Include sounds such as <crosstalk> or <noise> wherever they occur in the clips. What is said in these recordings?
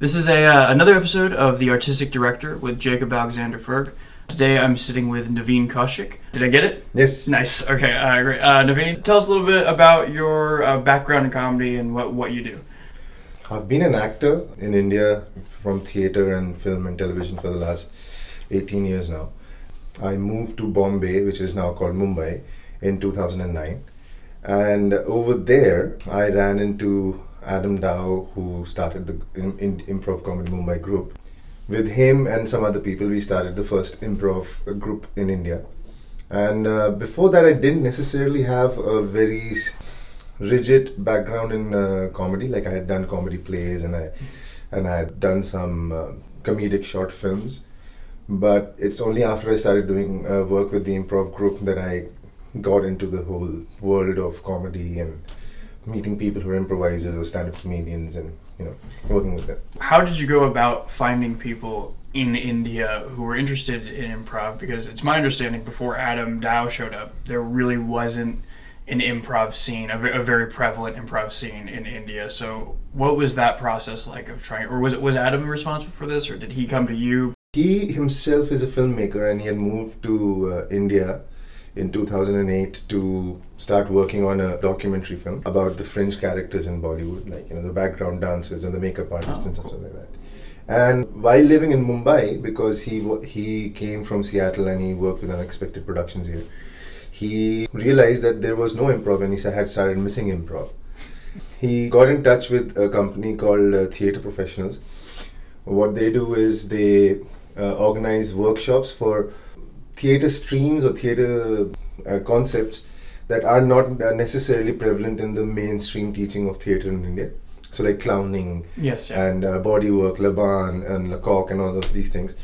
This is a uh, another episode of The Artistic Director with Jacob Alexander Ferg. Today I'm sitting with Naveen Kaushik. Did I get it? Yes. Nice. Okay, uh, great. Uh, Naveen, tell us a little bit about your uh, background in comedy and what, what you do. I've been an actor in India from theatre and film and television for the last 18 years now. I moved to Bombay, which is now called Mumbai, in 2009. And over there, I ran into Adam Dow, who started the in, in Improv Comedy Mumbai group. With him and some other people, we started the first improv group in India. And uh, before that, I didn't necessarily have a very rigid background in uh, comedy. Like I had done comedy plays and I and I had done some uh, comedic short films. But it's only after I started doing uh, work with the improv group that I got into the whole world of comedy and meeting people who are improvisers or stand-up comedians and you know working with them. How did you go about finding people in India who were interested in improv? Because it's my understanding before Adam Dow showed up, there really wasn't an improv scene, a, a very prevalent improv scene in India. So, what was that process like of trying, or was it was Adam responsible for this, or did he come to you? He himself is a filmmaker, and he had moved to uh, India in 2008 to start working on a documentary film about the fringe characters in Bollywood, like you know the background dancers and the makeup artists Oh, and stuff cool. like that. And while living in Mumbai, because he he came from Seattle and he worked with Unexpected Productions here, he realized that there was no improv and he had started missing improv. He got in touch with a company called uh, Theatre Professionals. What they do is they uh, organize workshops for theatre streams or theatre uh, concepts that are not uh, necessarily prevalent in the mainstream teaching of theatre in India. So, like clowning Yes, yeah. and uh, bodywork, Laban and Lecoq and all of these things.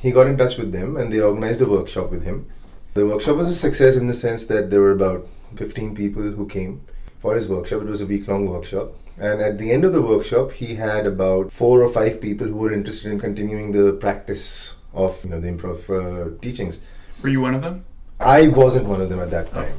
He got in touch with them and they organized a workshop with him. The workshop was a success in the sense that there were about 15 people who came for his workshop. It was a week long workshop. And at the end of the workshop, he had about four or five people who were interested in continuing the practice of you know, the improv uh, teachings. Were you one of them? I wasn't one of them at that time.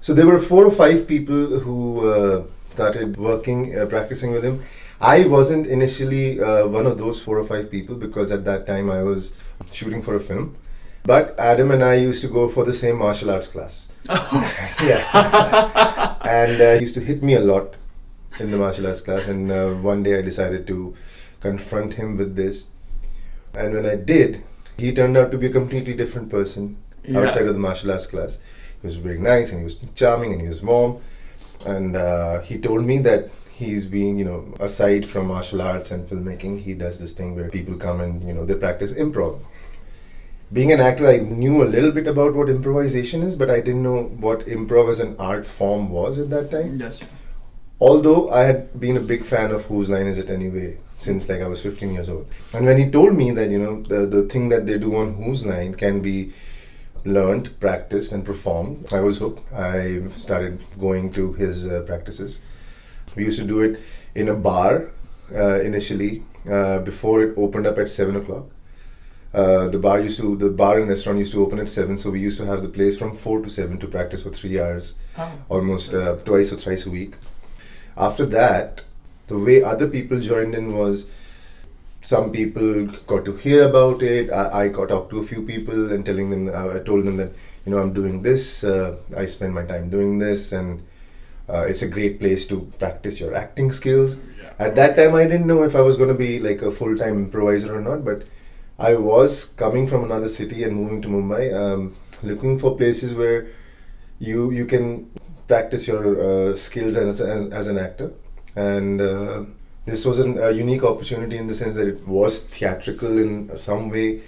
So there were four or five people who uh, started working, uh, practicing with him. I wasn't initially uh, one of those four or five people because at that time I was shooting for a film. But Adam and I used to go for the same martial arts class. <laughs> yeah. <laughs> and uh, he used to hit me a lot in the martial arts class. And uh, one day I decided to confront him with this. And when I did, he turned out to be a completely different person Yeah. outside of the martial arts class. He was very nice and he was charming and he was warm. And uh, he told me that he's been, you know, aside from martial arts and filmmaking, he does this thing where people come and, you know, they practice improv. Being an actor, I knew a little bit about what improvisation is, but I didn't know what improv as an art form was at that time. Yes. Although I had been a big fan of Whose Line Is It Anyway since like I was 15 years old. And when he told me that, you know, the, the thing that they do on Whose Line can be learned, practiced, and performed, I was hooked. I started going to his uh, practices. We used to do it in a bar uh, initially uh, before it opened up at 7 o'clock. Uh, the bar used to the bar and restaurant used to open at seven, so we used to have the place from four to seven to practice for three hours Oh. almost uh, twice or thrice a week. After that, the way other people joined in was some people got to hear about it. I, I got talked to a few people and telling them, uh, I told them that, you know, I'm doing this, uh, I spend my time doing this, and uh, it's a great place to practice your acting skills. At that time, I didn't know if I was going to be like a full time improviser or not, but I was coming from another city and moving to Mumbai, um, looking for places where you you can practice your uh, skills as, as, as an actor and uh, this was an, a unique opportunity in the sense that it was theatrical in some way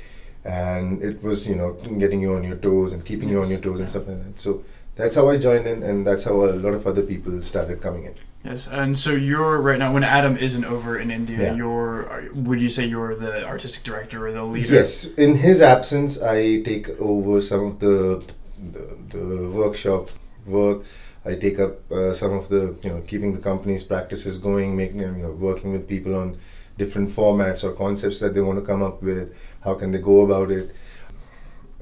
and it was you know getting you on your toes and keeping you on your toes and stuff like that so that's how i joined in and that's how a lot of other people started coming in Yes, and so you're right now when Adam isn't over in India. Yeah. You're would you say you're the artistic director or the leader? Yes, in his absence, I take over some of the the, the workshop work. I take up uh, some of the you know keeping the company's practices going, making you know working with people on different formats or concepts that they want to come up with. How can they go about it?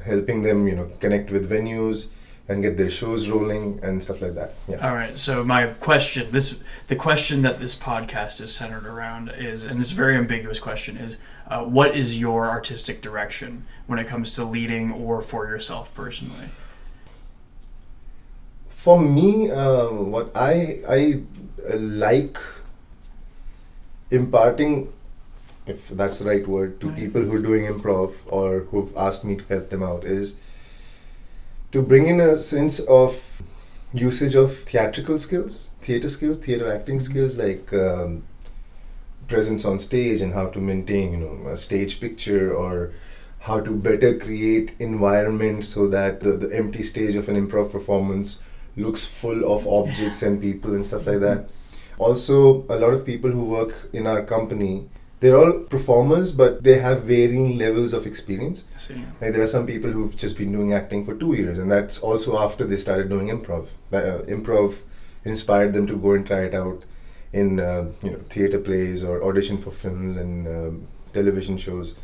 Helping them you know connect with venues and get their shows rolling and stuff like that. Yeah. All right. So my question, this the question that this podcast is centered around is, and it's a very ambiguous question, is uh, what is your artistic direction when it comes to leading or for yourself personally? For me, uh, what I I like imparting, if that's the right word, to Right. people who are doing improv or who've asked me to help them out is to bring in a sense of usage of theatrical skills, theater skills, theater acting skills like um, presence on stage and how to maintain, you know, a stage picture or how to better create environment so that the, the empty stage of an improv performance looks full of objects and people and stuff like that. Also, a lot of people who work in our company, they're all performers, but they have varying levels of experience. Like there are some people who've just been doing acting for two years, and that's also after they started doing improv. Uh, improv inspired them to go and try it out in uh, you know theater plays or audition for films and um, television shows.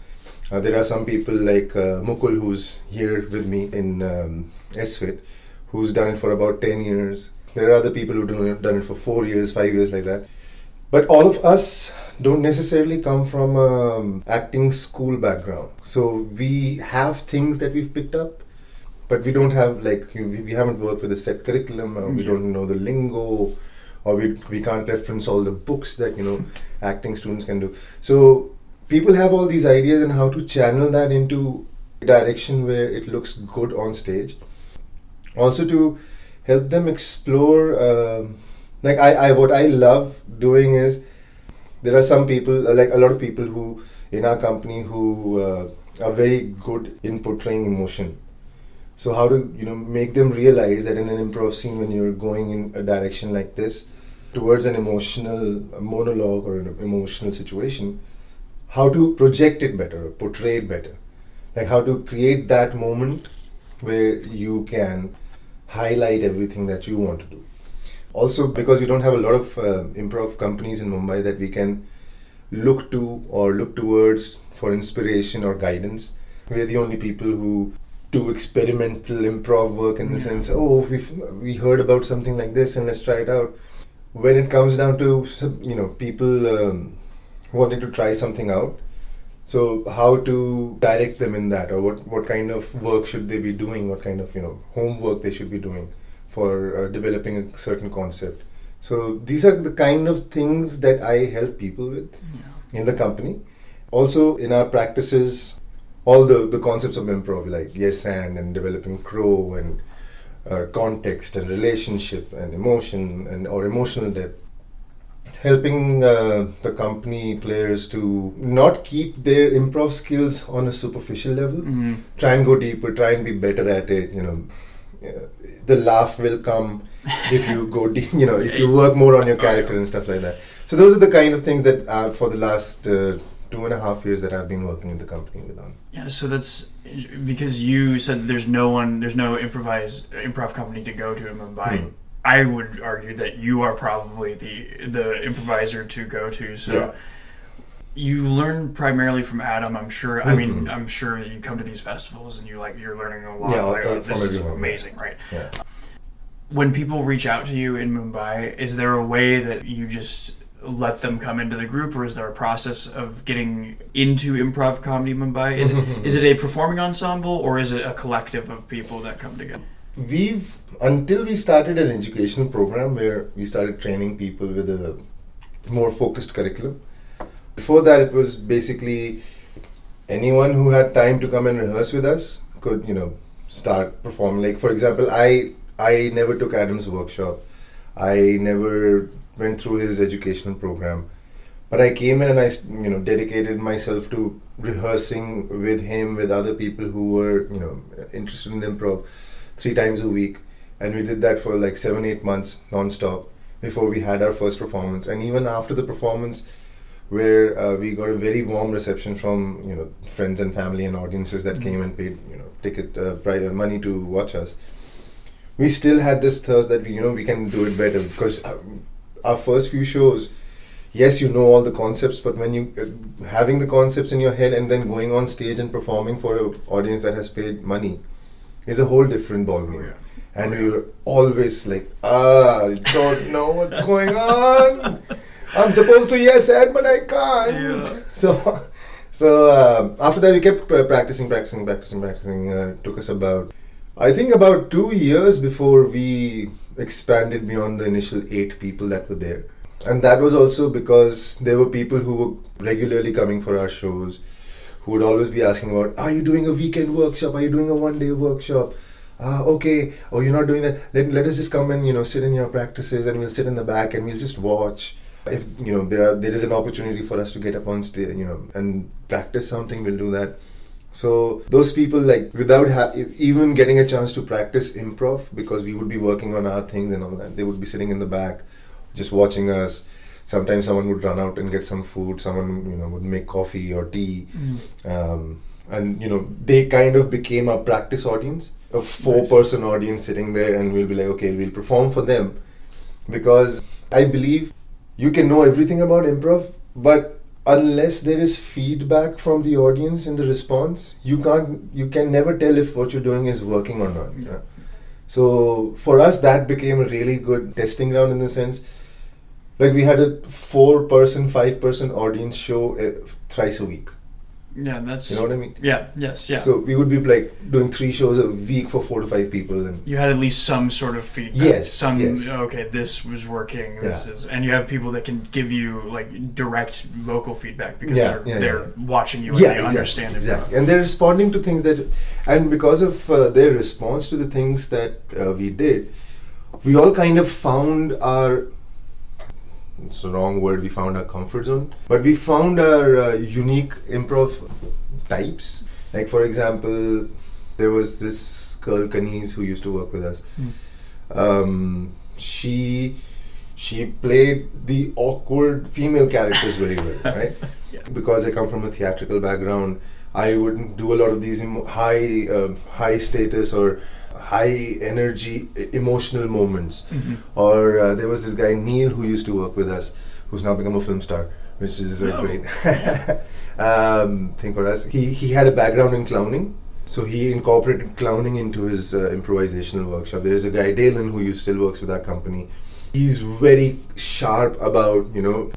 Uh, there are some people like uh, Mukul, who's here with me in um, SFIT, who's done it for about 10 years. There are other people who've done it, for four years, five years, like that. But all of us don't necessarily come from um, acting school background. So we have things that we've picked up, but we don't have like we, we haven't worked with a set curriculum, or we Yeah. don't know the lingo, or we we can't reference all the books that you know acting students can do. So people have all these ideas and how to channel that into a direction where it looks good on stage. Also to help them explore. Um, like I, I, what I love doing is there are some people, like a lot of people who in our company who uh, are very good in portraying emotion. So how to you know make them realize that in an improv scene when you're going in a direction like this towards an emotional monologue or an emotional situation, how to project it better, portray it better, like how to create that moment where you can highlight everything that you want to do. Also, because we don't have a lot of uh, improv companies in Mumbai that we can look to or look towards for inspiration or guidance, we're the only people who do experimental improv work in the Yeah. sense, oh, we we heard about something like this and let's try it out. When it comes down to you know people um, wanting to try something out, so how to direct them in that, or what what kind of work should they be doing? What kind of you know homework they should be doing for uh, developing a certain concept. So these are the kind of things that I help people with Yeah. in the company. Also in our practices, all the, the concepts of improv like yes and and developing crow and uh, context and relationship and emotion and or emotional depth. Helping uh, the company players to not keep their improv skills on a superficial level, Mhm. try and go deeper, try and be better at it. You know, Uh, the laugh will come <laughs> if you go deep. You know, if you work more on your character and stuff like that. So those are the kind of things that uh, for the last uh, two and a half years that I've been working in the company with on. Yeah, so that's because you said there's no one, there's no improvise improv company to go to in Mumbai. Hmm. I would argue that you are probably the the improviser to go to. So Yeah. you learn primarily from Adam. I'm sure. I mean, Mhm. I'm sure you come to these festivals and you like you're learning a lot. Yeah, like, oh, this is everyone, amazing, right? Yeah. When people reach out to you in Mumbai, is there a way that you just let them come into the group, or is there a process of getting into improv comedy Mumbai? Is it, is it a performing ensemble, or is it a collective of people that come together? We've until we started an educational program where we started training people with a more focused curriculum. Before that, it was basically anyone who had time to come and rehearse with us could, you know, start performing. Like for example, I I never took Adam's workshop. I never went through his educational program. But I came in and I, you know, dedicated myself to rehearsing with him, with other people who were, you know, interested in improv, three times a week, and we did that for like seven, eight months non-stop before we had our first performance. And even after the performance, where uh, we got a very warm reception from, you know, friends and family and audiences that came and paid, you know, ticket uh, price, money to watch us. We still had this thirst that we, you know, we can do it better because uh, our first few shows yes you know all the concepts but when you uh, having the concepts in your head and then going on stage and performing for an audience that has paid money is a whole different ballgame and we were always like, ah, I don't know what's going on. I'm supposed to yes and but I can't. Yeah. So, <laughs> so um, after that we kept uh, practicing, practicing, practicing, practicing. Uh, it took us about, I think about two years before we expanded beyond the initial eight people that were there. And that was also because there were people who were regularly coming for our shows, who would always be asking about, "Are you doing a weekend workshop? Are you doing a one-day workshop?" Uh, okay, oh, you're not doing that. Let, let us just come and you know sit in your practices, and we'll sit in the back and we'll just watch. If you know there are there is an opportunity for us to get up on stage, you know, and practice something, we'll do that. So those people, like, without ha- even getting a chance to practice improv, because we would be working on our things and all that, they would be sitting in the back, just watching us. Sometimes someone would run out and get some food. Someone, you know, would make coffee or tea, um, and you know, they kind of became a practice audience, a four-person audience sitting there, and we'll be like, okay, we'll perform for them, because I believe you can know everything about improv, but unless there is feedback from the audience in the response you can't you can never tell if what you're doing is working or not Yeah. so for us that became a really good testing ground in the sense like we had a four person five person audience show uh, thrice a week Yeah, that's. you know what i mean Yeah. Yes. Yeah. so we would be like doing three shows a week for four to five people and you had at least some sort of feedback. Yes, Some yes. okay, this was working. This Yeah. is, and you have people that can give you like direct vocal feedback because Yeah, they're yeah, they're watching you and yeah, they exactly, understand it. exactly. And they're responding to things that, and because of uh, their response to the things that uh, we did, we all kind of found our. It's the wrong word. We found our comfort zone, but we found our uh, unique improv types. Like for example, there was this girl Kaniz who used to work with us. Hmm. Um, she she played the awkward female characters very well, <laughs> right? Yeah. because I come from a theatrical background, I wouldn't do a lot of these high uh, high status or high energy emotional moments. Mhm. Or uh, there was this guy Neil who used to work with us, who's now become a film star, which is uh, Oh. great <laughs> um, thing for us. He he had a background in clowning. So he incorporated clowning into his uh, improvisational workshop. There is a guy Dalen who still works with our company. He's very sharp about you know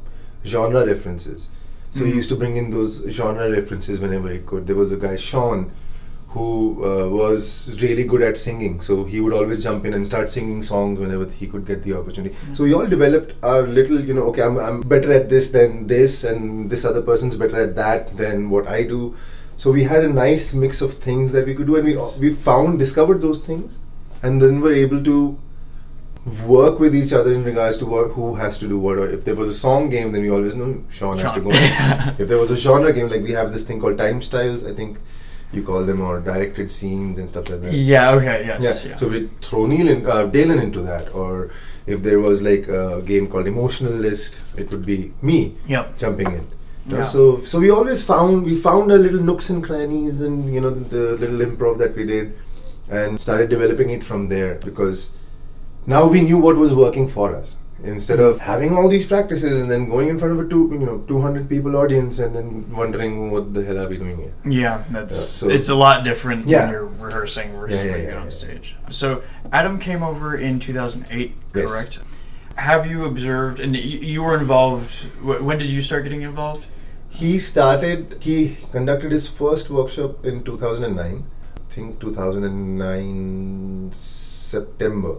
genre references. So he Mhm. used to bring in those genre references whenever he could. There was a guy Sean who uh, was really good at singing. So he would always jump in and start singing songs whenever he could get the opportunity. So we all developed our little, you know, okay, I'm, I'm better at this than this, and this other person's better at that than what I do. So we had a nice mix of things that we could do, and we we found discovered those things, and then were able to work with each other in regards to what, who has to do what. Or if there was a song game, then we always know Sean, has to go. if there was a genre game, like we have this thing called time styles, I think you call them, or directed scenes and stuff like that. Yeah. Okay. Yes. Yeah. Yeah. So we throw Neil in, uh, Dalen into that, or if there was like a game called Emotional List, it would be me yep. jumping in. Yeah. So so we always found we found our little nooks and crannies and you know the, the little improv that we did, and started developing it from there because now we knew what was working for us. Instead of having all these practices and then going in front of a two you know two hundred people audience and then wondering what the hell are we doing here. Yeah, that's Yeah, so- it's a lot different Yeah. when you're rehearsing versus Yeah, when you get on stage. So Adam came over in 2008, Yes. correct? Have you observed, and you, you were involved? When did you start getting involved? He started, he conducted his first workshop in 2009, I think 2009 September.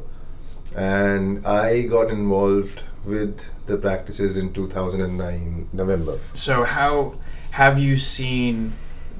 And I got involved with the practices in 2009 November. So how have you seen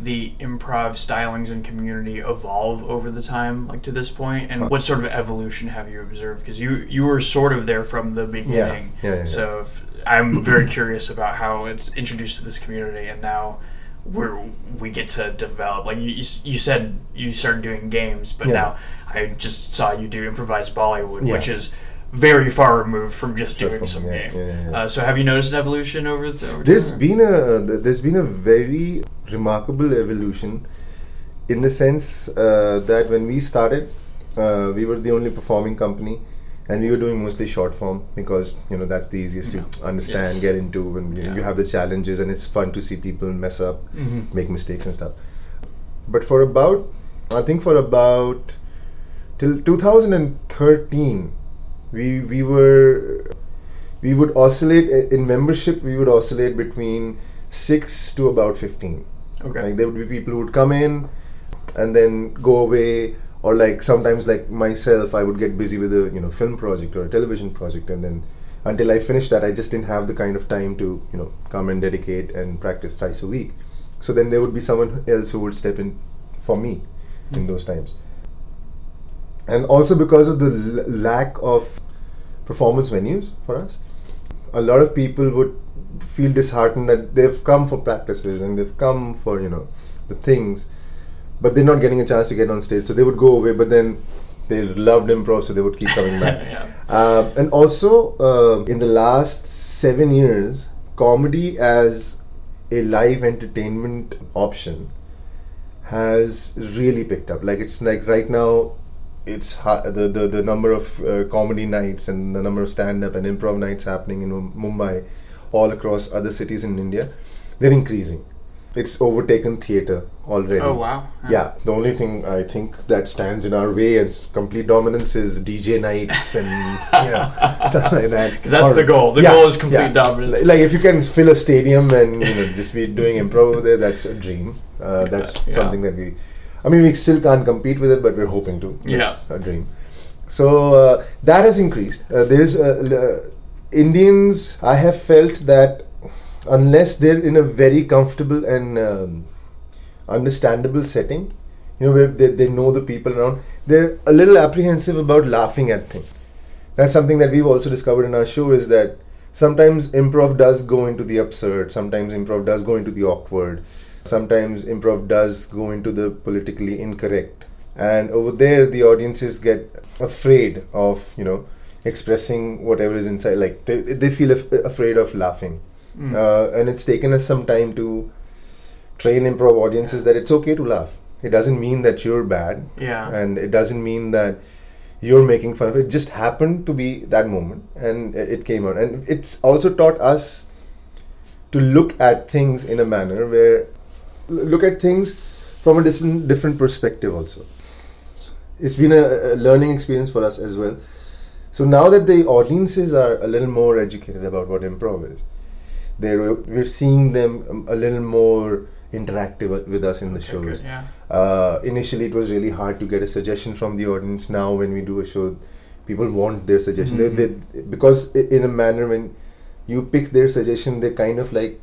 the improv stylings and community evolve over the time, like to this point? And what sort of evolution have you observed? Because you you were sort of there from the beginning. yeah, yeah. So if, I'm very curious about how it's introduced to this community, and now we're we get to develop. Like you, you, you said, you started doing games, but Yeah. now I just saw you do improvised Bollywood, Yeah. which is very far removed from just doing from- some yeah, game. yeah. Uh, so have you noticed an evolution over the? Over There's time? been a th- there's been a very remarkable evolution, in the sense uh, that when we started, uh, we were the only performing company, and we were doing mostly short form because you know that's the easiest to understand, Yes. get into, and you, know, you have the challenges, and it's fun to see people mess up, Mhm. make mistakes and stuff. But for about, I think for about till 2013 we we were we would oscillate eh, in membership we would oscillate between 6 to about 15 Okay. like there would be people who would come in and then go away or like sometimes like myself i would get busy with a you know film project or a television project and then until i finished that i just didn't have the kind of time to you know come and dedicate and practice thrice a week. So then there would be someone else who would step in for me in those times and also because of the l- lack of performance venues for us a lot of people would feel disheartened that they've come for practices and they've come for you know the things but they're not getting a chance to get on stage. So they would go away but then they loved improv so they would keep coming back. <laughs> Yeah. uh, and also uh, in the last seven years comedy as a live entertainment option has really picked up. Like it's like right now it's ha- the, the the number of uh, comedy nights and the number of stand up and improv nights happening in Mumbai all across other cities in India they're increasing it's overtaken theater already Oh wow. yeah, the only thing I think that stands in our way as complete dominance is DJ nights and yeah, <laughs> stuff like that. Because that's Or- the goal. The yeah, goal is complete yeah. dominance. Li- Like if you can fill a stadium and you know just be doing improv over there, that's a dream. Uh, that's Yeah. something that we. I mean, we still can't compete with it, but we're hoping to. Yeah. It's a dream. So uh, that has increased. Uh, there's uh, l- Indians. I have felt that unless they're in a very comfortable and um, understandable setting, you know, where they, they know the people around, they're a little apprehensive about laughing at things. That's something that we've also discovered in our show is that sometimes improv does go into the absurd, sometimes improv does go into the awkward, sometimes improv does go into the politically incorrect. And over there, the audiences get afraid of, you know, expressing whatever is inside. Like they, they feel af- afraid of laughing. Mm. Uh, and it's taken us some time to train improv audiences that it's okay to laugh. It doesn't mean that you're bad, yeah. and it doesn't mean that you're making fun of it. It just happened to be that moment, and it it came out. And it's also taught us to look at things in a manner where look at things from a different different perspective. Also, it's been a, a learning experience for us as well. So now that the audiences are a little more educated about what improv is, they're we're seeing them a little more interactive with us in the shows. good, Yeah. Uh, initially, it was really hard to get a suggestion from the audience. Now, when we do a show, people want their suggestion. Mhm. They, they, because in a manner when you pick their suggestion, they're kind of like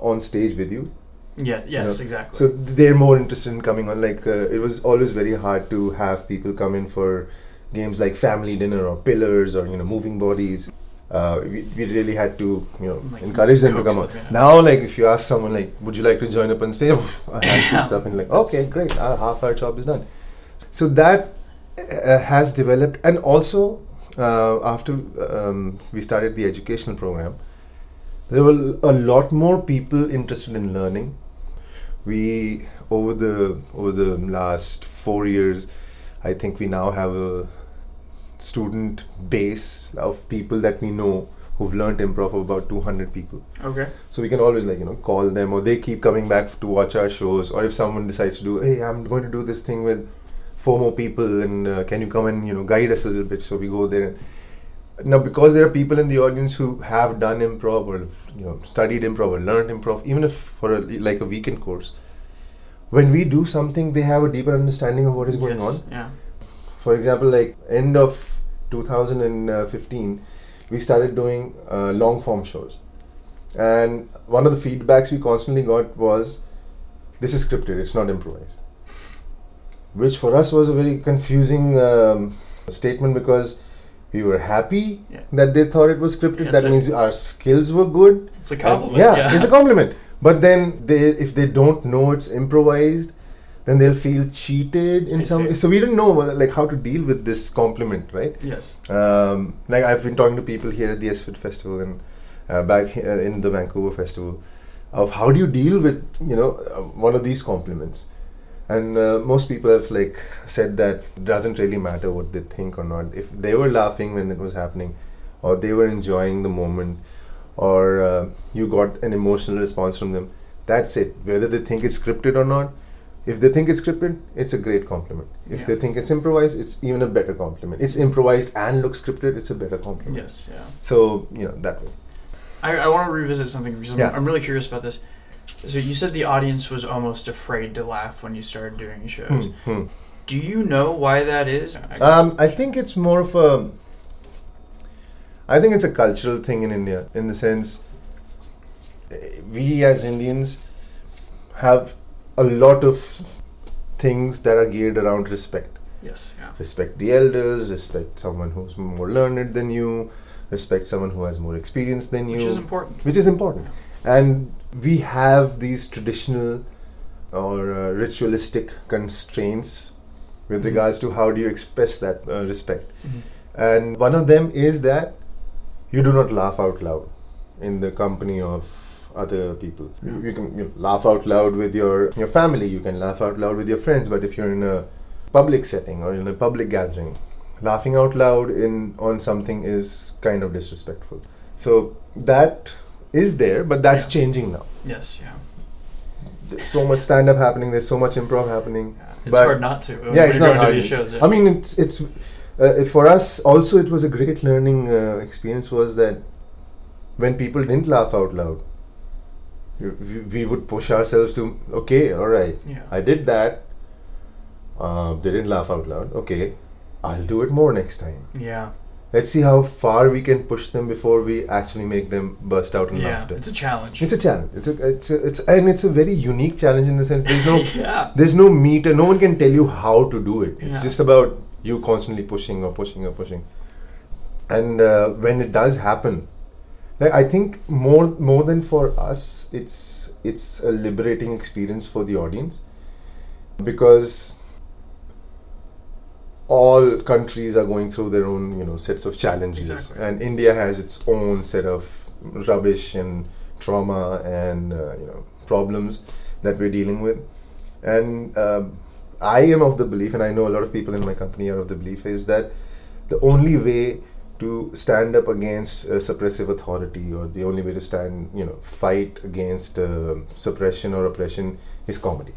on stage with you. Yeah. Yes. know, exactly. So they're more interested in coming on. Like uh, it was always very hard to have people come in for games like Family Dinner or Pillars or you know Moving Bodies. Uh, we, we really had to you know Like, encourage them to come on. them. Now, like if you ask someone like, "Would you like to join up on stage?" a hand <laughs> shoots up and like, "Okay, great, our, half our job is done." So that uh, has developed, and also uh, after um, we started the educational program, there were a lot more people interested in learning. We over the over the last four years, I think we now have a student base of people that we know who've learned improv of about 200 people. Okay. so we can always like you know call them or they keep coming back to watch our shows. Or if someone decides to do hey i'm going to do this thing with four more people and uh, can you come and you know guide us a little bit? So we go there and now because there are people in the audience who have done improv or you know studied improv or learned improv even if for a, like a weekend course when we do something they have a deeper understanding of what is going yes. on Yeah. for example like end of 2015 we started doing uh, long form shows and one of the feedbacks we constantly got was this is scripted it's not improvised which for us was a very confusing um, statement because we were happy Yeah. that they thought it was scripted Yeah, that means our skills were good It's a compliment. yeah, yeah. it's a compliment. But then they, if they don't know it's improvised, then they'll feel cheated in I some. see. So we didn't know like how to deal with this compliment, right? yes. Um, like I've been talking to people here at the SFIT festival and uh, back uh, in the Vancouver festival of how do you deal with you know uh, one of these compliments. And uh, most people have like said that it doesn't really matter what they think or not. If they were laughing when it was happening, or they were enjoying the moment, or uh, you got an emotional response from them, that's it. Whether they think it's scripted or not, If they think it's scripted, it's a great compliment. If Yeah. they think it's improvised, it's even a better compliment. It's improvised and looks scripted, it's a better compliment. Yes, yeah. So, you know, that way. I, I want to revisit something because Yeah. I'm really curious about this. So you said the audience was almost afraid to laugh when you started doing shows. Hmm, hmm. Do you know why that is? I Um, I think it's more of a. I think it's a cultural thing in India, in the sense, eh, we as Indians have a lot of things that are geared around respect. yes, yeah. Respect the elders, respect someone who's more learned than you, respect someone who has more experience than you Which is important. which is important. And we have these traditional or uh, ritualistic constraints with Mhm. regards to how do you express that uh, respect. Mhm. And one of them is that you do not laugh out loud in the company of other people. You, you can you know, laugh out loud with your your family. You can laugh out loud with your friends. But if you're in a public setting or in a public gathering, laughing out loud in on something is kind of disrespectful. So that is there, but that's Yeah. changing now. Yes, yeah. There's so much stand up happening. There's so much improv happening. yeah. It's hard not to. when Yeah, it's not hard. shows. yeah. I mean, it's it's uh, for us also. It was a great learning uh, experience. Was that when people didn't laugh out loud, we, we would push ourselves to okay, all right, yeah. I did that. Uh, they didn't laugh out loud. Okay, I'll do it more next time. yeah. Let's see how far we can push them before we actually make them burst out in Yeah. laughter. It's a challenge. It's a challenge. It's a it's a, it's and it's a very unique challenge in the sense there's no <laughs> yeah. there's no meter. No one can tell you how to do it. It's Yeah. just about you constantly pushing or pushing or pushing. And uh, when it does happen, like I think more more than for us, it's it's a liberating experience for the audience because all countries are going through their own you know sets of challenges Exactly. and india has its own set of rubbish and trauma and uh, you know problems that we're dealing with and um, i am of the belief and i know a lot of people in my company are of the belief is that the only way to stand up against uh, suppressive authority or the only way to stand you know fight against uh, suppression or oppression is comedy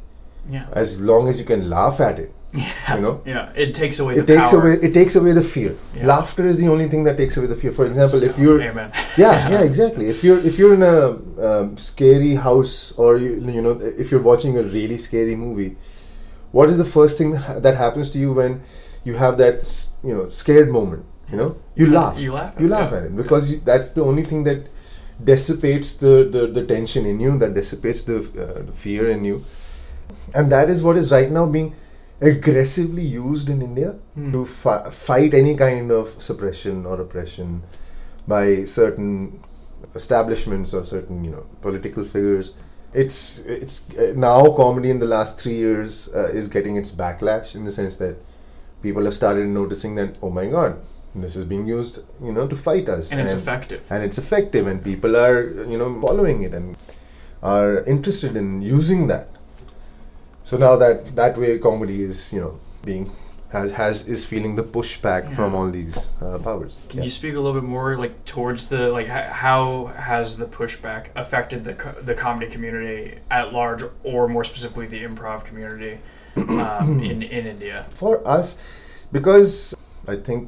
Yeah. as long as you can laugh at it Yeah. you know Yeah. It takes away it the takes power. away it takes away the fear Yeah. laughter is the only thing that takes away the fear for example if you're Amen. <laughs> yeah yeah exactly if you're if you're in a um, scary house or you, you know if you're watching a really scary movie what is the first thing that happens to you when you have that you know scared moment you know you laugh You laugh. you laugh at it because you, that's the only thing that dissipates the, the, the tension in you that dissipates the, uh, the fear in you and that is what is right now being aggressively used in india Hmm. to fi- fight any kind of suppression or oppression by certain establishments or certain you know political figures it's it's uh, now comedy in the last 3 years uh, is getting its backlash in the sense that people have started noticing that oh my god this is being used you know to fight us And it's effective. and it's effective and people are you know following it and are interested in using that so now that that way comedy is you know being has, has is feeling the pushback from all these uh, powers Can Yeah. you speak a little bit more, like towards the like h- how has the pushback affected the co- the comedy community at large, or more specifically the improv community um, <coughs> in in India? for us because i think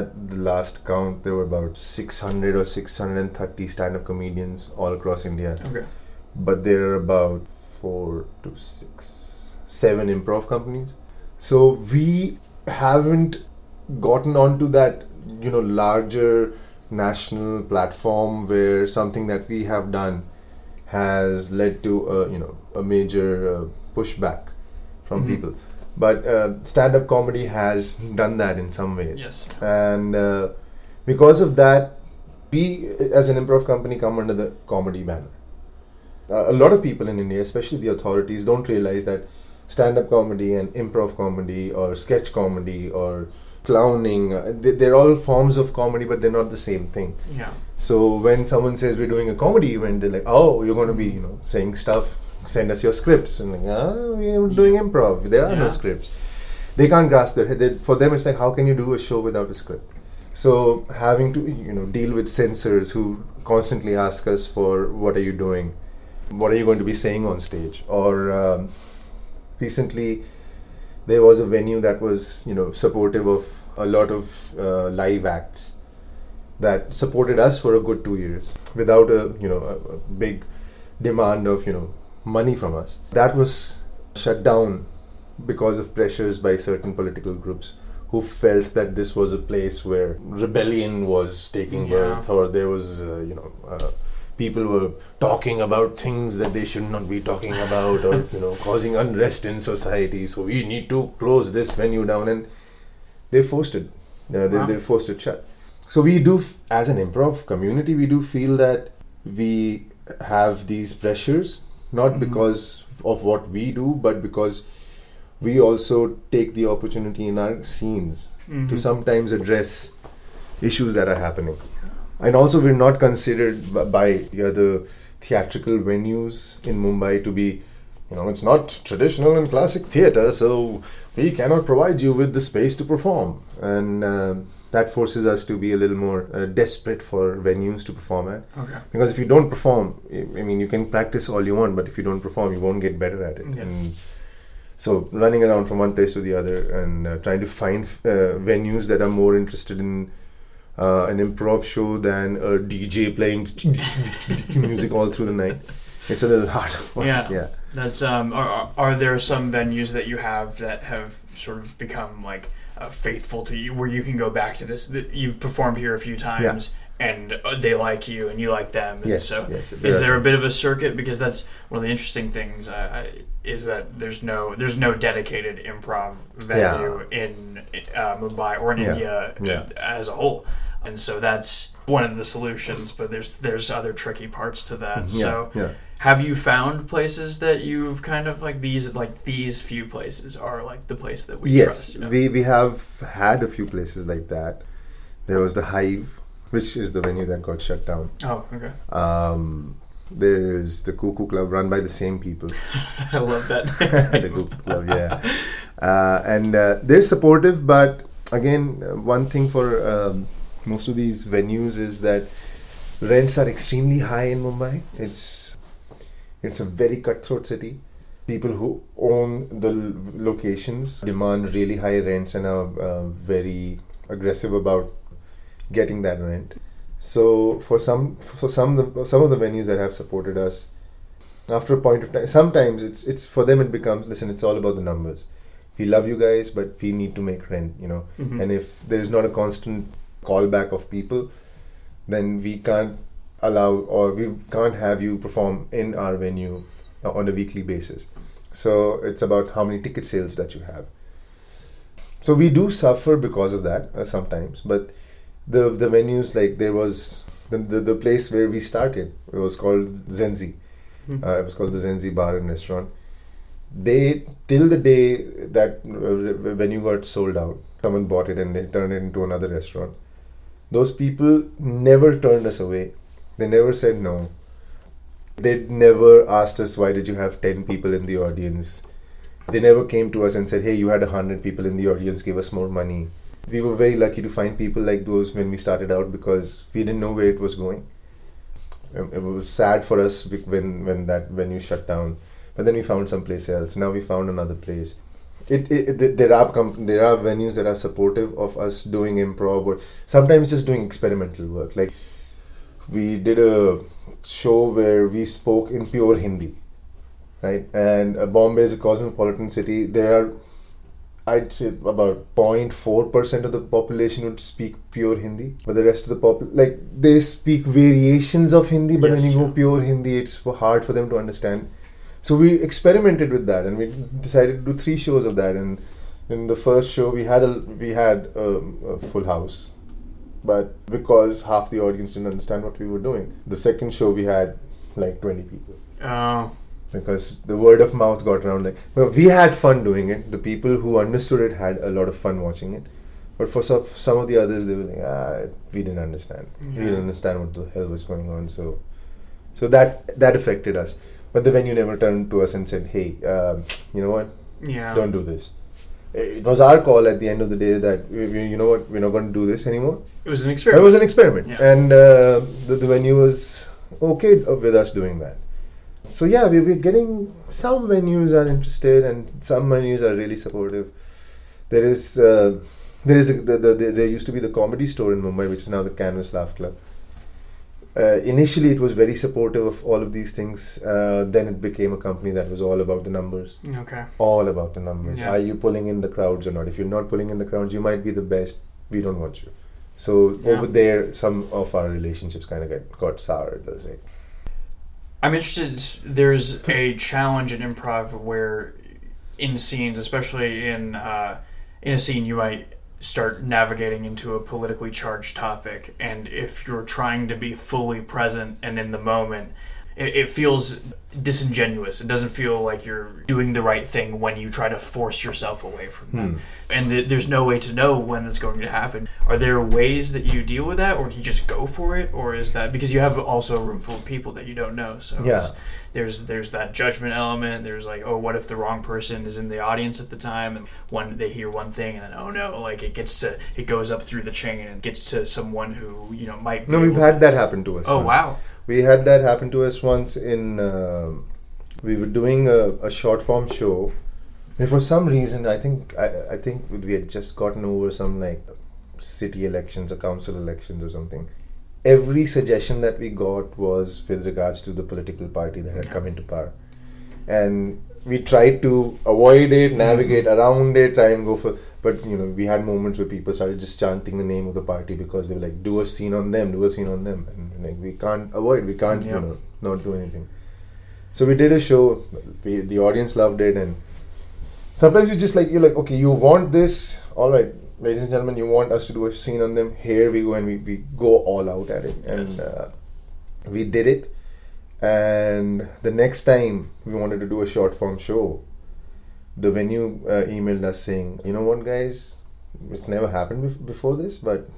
at the last count there were about 600 or 630 stand-up comedians all across india Okay. but there are about four to six, seven improv companies. So we haven't gotten onto that, you know, larger national platform where something that we have done has led to a, you know, a major uh, pushback from Mhm. people. But uh, stand-up comedy has done that in some ways Yes. and uh, because of that we as an improv company come under the comedy banner a lot of people in india especially the authorities don't realize that stand-up comedy and improv comedy or sketch comedy or clowning uh, they, they're all forms of comedy but they're not the same thing Yeah. so when someone says we're doing a comedy event, they're like, "Oh, you're going to be, you know, saying stuff. Send us your scripts." And like, "Ah, we're doing Yeah. improv. There are no scripts." They can't grasp their head. They, for them, it's like, how can you do a show without a script? So having to, you know, deal with censors who constantly ask us for what are you doing, what are you going to be saying on stage, or um, recently there was a venue that was you know supportive of a lot of uh, live acts that supported us for a good two years without a you know a, a big demand of you know money from us. That was shut down because of pressures by certain political groups who felt that this was a place where rebellion was taking Yeah. birth or there was uh, you know uh, people were talking about things that they should not be talking about or you know causing unrest in society so we need to close this venue down and they forced it uh, they, Wow. they forced it shut so we do f- as an improv community we do feel that we have these pressures not Mhm. because of what we do but because we also take the opportunity in our scenes Mhm. to sometimes address issues that are happening. And also, we're not considered b- by the other theatrical venues in Mumbai to be, you know, it's not traditional and classic theatre, so we cannot provide you with the space to perform. And um that forces us to be a little more uh, desperate for venues to perform at. Okay. Because if you don't perform, I I mean, you can practice all you want, but if you don't perform, you won't get better at it. Yes. And so, running around from one place to the other and uh, trying to find uh, venues that are more interested in uh, an improv show than a DJ playing <laughs> music all through the night, it's a little hard us. Yeah. Yeah. That's um. Are, are- there some venues that you have that have sort of become like uh, faithful to you, where you can go back to this? That you've performed here a few times, and uh, they like you, and you like them. And Yes. So, yes. is are there a bit of a circuit? Because that's one of the interesting things. I, I, is that there's no there's no dedicated improv venue in uh, Mumbai or in Yeah. India Yeah. as a whole, and so that's one of the solutions. But there's there's other tricky parts to that. Yeah. So. yeah. Have you found places that you've kind of like these like these few places are like the place that we yes, trust? you know? we we have had a few places like that. There was the Hive, which is the venue that got shut down. oh, okay. Um, there is the Cuckoo Club run by the same people. <laughs> I love that. <laughs> the Cuckoo Club, yeah. Uh, and uh, they're supportive, but again, uh, one thing for um, most of these venues is that rents are extremely high in Mumbai. It's it's a very cutthroat city. People who own the locations demand really high rents and are uh, very aggressive about getting that rent. So for some for some of the, some of the venues that have supported us, after a point of time, sometimes it's it's for them it becomes listen. It's all about the numbers. We love you guys, but we need to make rent. You know, Mhm. and if there is not a constant callback of people, then we can't allow or we can't have you perform in our venue uh, on a weekly basis. So it's about how many ticket sales that you have. So we do suffer because of that uh, sometimes, but the the venues like there was the, the the place where we started. It was called Zenzi. Mhm. Uh, it was called the Zenzi Bar and Restaurant. They till the day that uh, venue got sold out, someone bought it and they turned it into another restaurant. Those people never turned us away. They never said no. They never asked us why did you have ten people in the audience. They never came to us and said, "Hey, you had a hundred people in the audience. Give us more money." We were very lucky to find people like those when we started out because we didn't know where it was going. Um, It was sad for us when when that venue shut down, but then we found someplace else. Now we found another place. It, it, there are com- there are venues that are supportive of us doing improv or sometimes just doing experimental work. Like we did a show where we spoke in pure Hindi, right? And uh, Bombay is a cosmopolitan city. There are I'd say about 0.4 percent of the population would speak pure Hindi, but the rest of the pop like they speak variations of Hindi. But Yes, when you yeah. go pure Hindi, it's hard for them to understand. So we experimented with that, and we decided to do three shows of that. And in the first show, we had a we had a, a full house, but because half the audience didn't understand what we were doing, the second show we had like 20 people. Oh, because the word of mouth got around like well, we had fun doing it. The people who understood it had a lot of fun watching it. But for some, some of the others they were like ah we didn't understand. We didn't understand what the hell was going on. So so that that affected us but the venue never turned to us and said hey um, you know what yeah. don't do this it was our call at the end of the day that we, we- you know what we're not going to do this anymore It was an experiment. it was an experiment, Yeah. and uh, the, the venue was okay with us doing that. So yeah, we, we're getting some venues are interested and some venues are really supportive. There is uh, there is a, the, the, the, there used to be the comedy store in Mumbai, which is now the Canvas Laugh Club. Uh, initially, it was very supportive of all of these things. Uh, then it became a company that was all about the numbers. Okay. All about the numbers. Yeah. Are you pulling in the crowds or not? If you're not pulling in the crowds, you might be the best. We don't want you. So Yeah. over there, some of our relationships kind of got, got soured. Let's say. I'm interested. There's a challenge in improv where, in scenes, especially in uh, in a scene, you might start navigating into a politically charged topic, and if you're trying to be fully present and in the moment, it, it feels disingenuous. It doesn't feel like you're doing the right thing when you try to force yourself away from them. Hmm. And th- there's no way to know when it's going to happen. Are there ways that you deal with that, or do you just go for it, or is that because you have also a room full of people that you don't know? So Yeah. there's there's that judgment element. There's like, oh, what if the wrong person is in the audience at the time, and one they hear one thing, and then oh no, like it gets to it goes up through the chain and gets to someone who you know might. Be No, we've had to- that happen to us. Oh once. wow. We had that happen to us once in. um we were doing a, a short form show, and for some reason, I think I, I think we had just gotten over some like city elections or council elections or something. Every suggestion that we got was with regards to the political party that had come into power, and we tried to avoid it, navigate around it, try and go for. But you know, we had moments where people started just chanting the name of the party because they were like, "Do a scene on them, do a scene on them," and like we can't avoid, we can't, Yeah. you know, not do anything. So we did a show. We, the audience loved it, and sometimes you just like you're like, okay, you want this, all right, ladies and gentlemen, you want us to do a scene on them. Here we go, and we, we go all out at it, and Yes. uh, we did it. And the next time we wanted to do a short form show, the venue uh, emailed us saying, you know what, guys, it's never happened bef- before this, but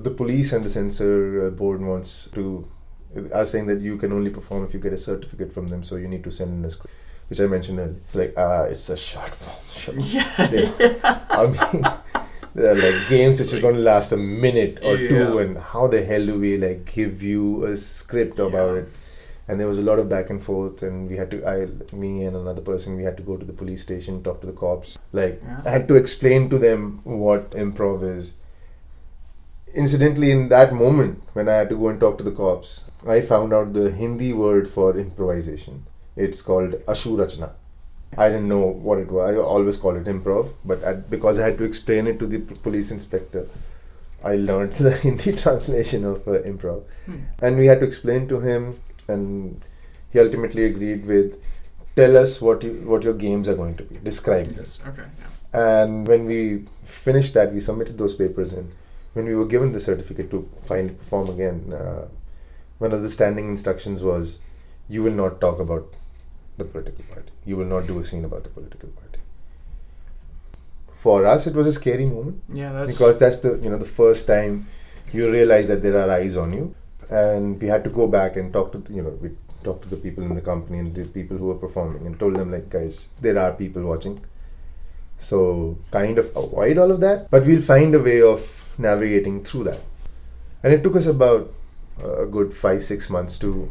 the police and the censor uh, board wants to are saying that you can only perform if you get a certificate from them, so you need to send in a script, which I mentioned earlier. Like, ah, it's a short form show. <laughs> Yeah. Yeah. I mean, <laughs> there are like games that are going to last a minute or two, and how the hell do we like give you a script about Yeah. it? And there was a lot of back and forth, and we had to, I, me and another person, we had to go to the police station, talk to the cops. Like, Yeah. I had to explain to them what improv is. Incidentally, in that moment, when I had to go and talk to the cops, I found out the Hindi word for improvisation. It's called Ashurachna. I didn't know what it was. I always call it improv, but I, because I had to explain it to the police inspector, I learned <laughs> the Hindi translation of uh, improv, Hmm. and we had to explain to him, and he ultimately agreed with, "Tell us what you what your games are going to be. Describe it." Yes. Okay. Yeah. And when we finished that, we submitted those papers in. When we were given the certificate to finally perform again, uh, one of the standing instructions was, "You will not talk about the political party. You will not do a scene about the political party." For us, it was a scary moment Yeah. That's because that's the you know the first time you realize that there are eyes on you, and we had to go back and talk to the, you know we talked to the people in the company and the people who were performing and told them like guys there are people watching, so kind of avoid all of that, but we'll find a way of navigating through that, and it took us about a good five six months to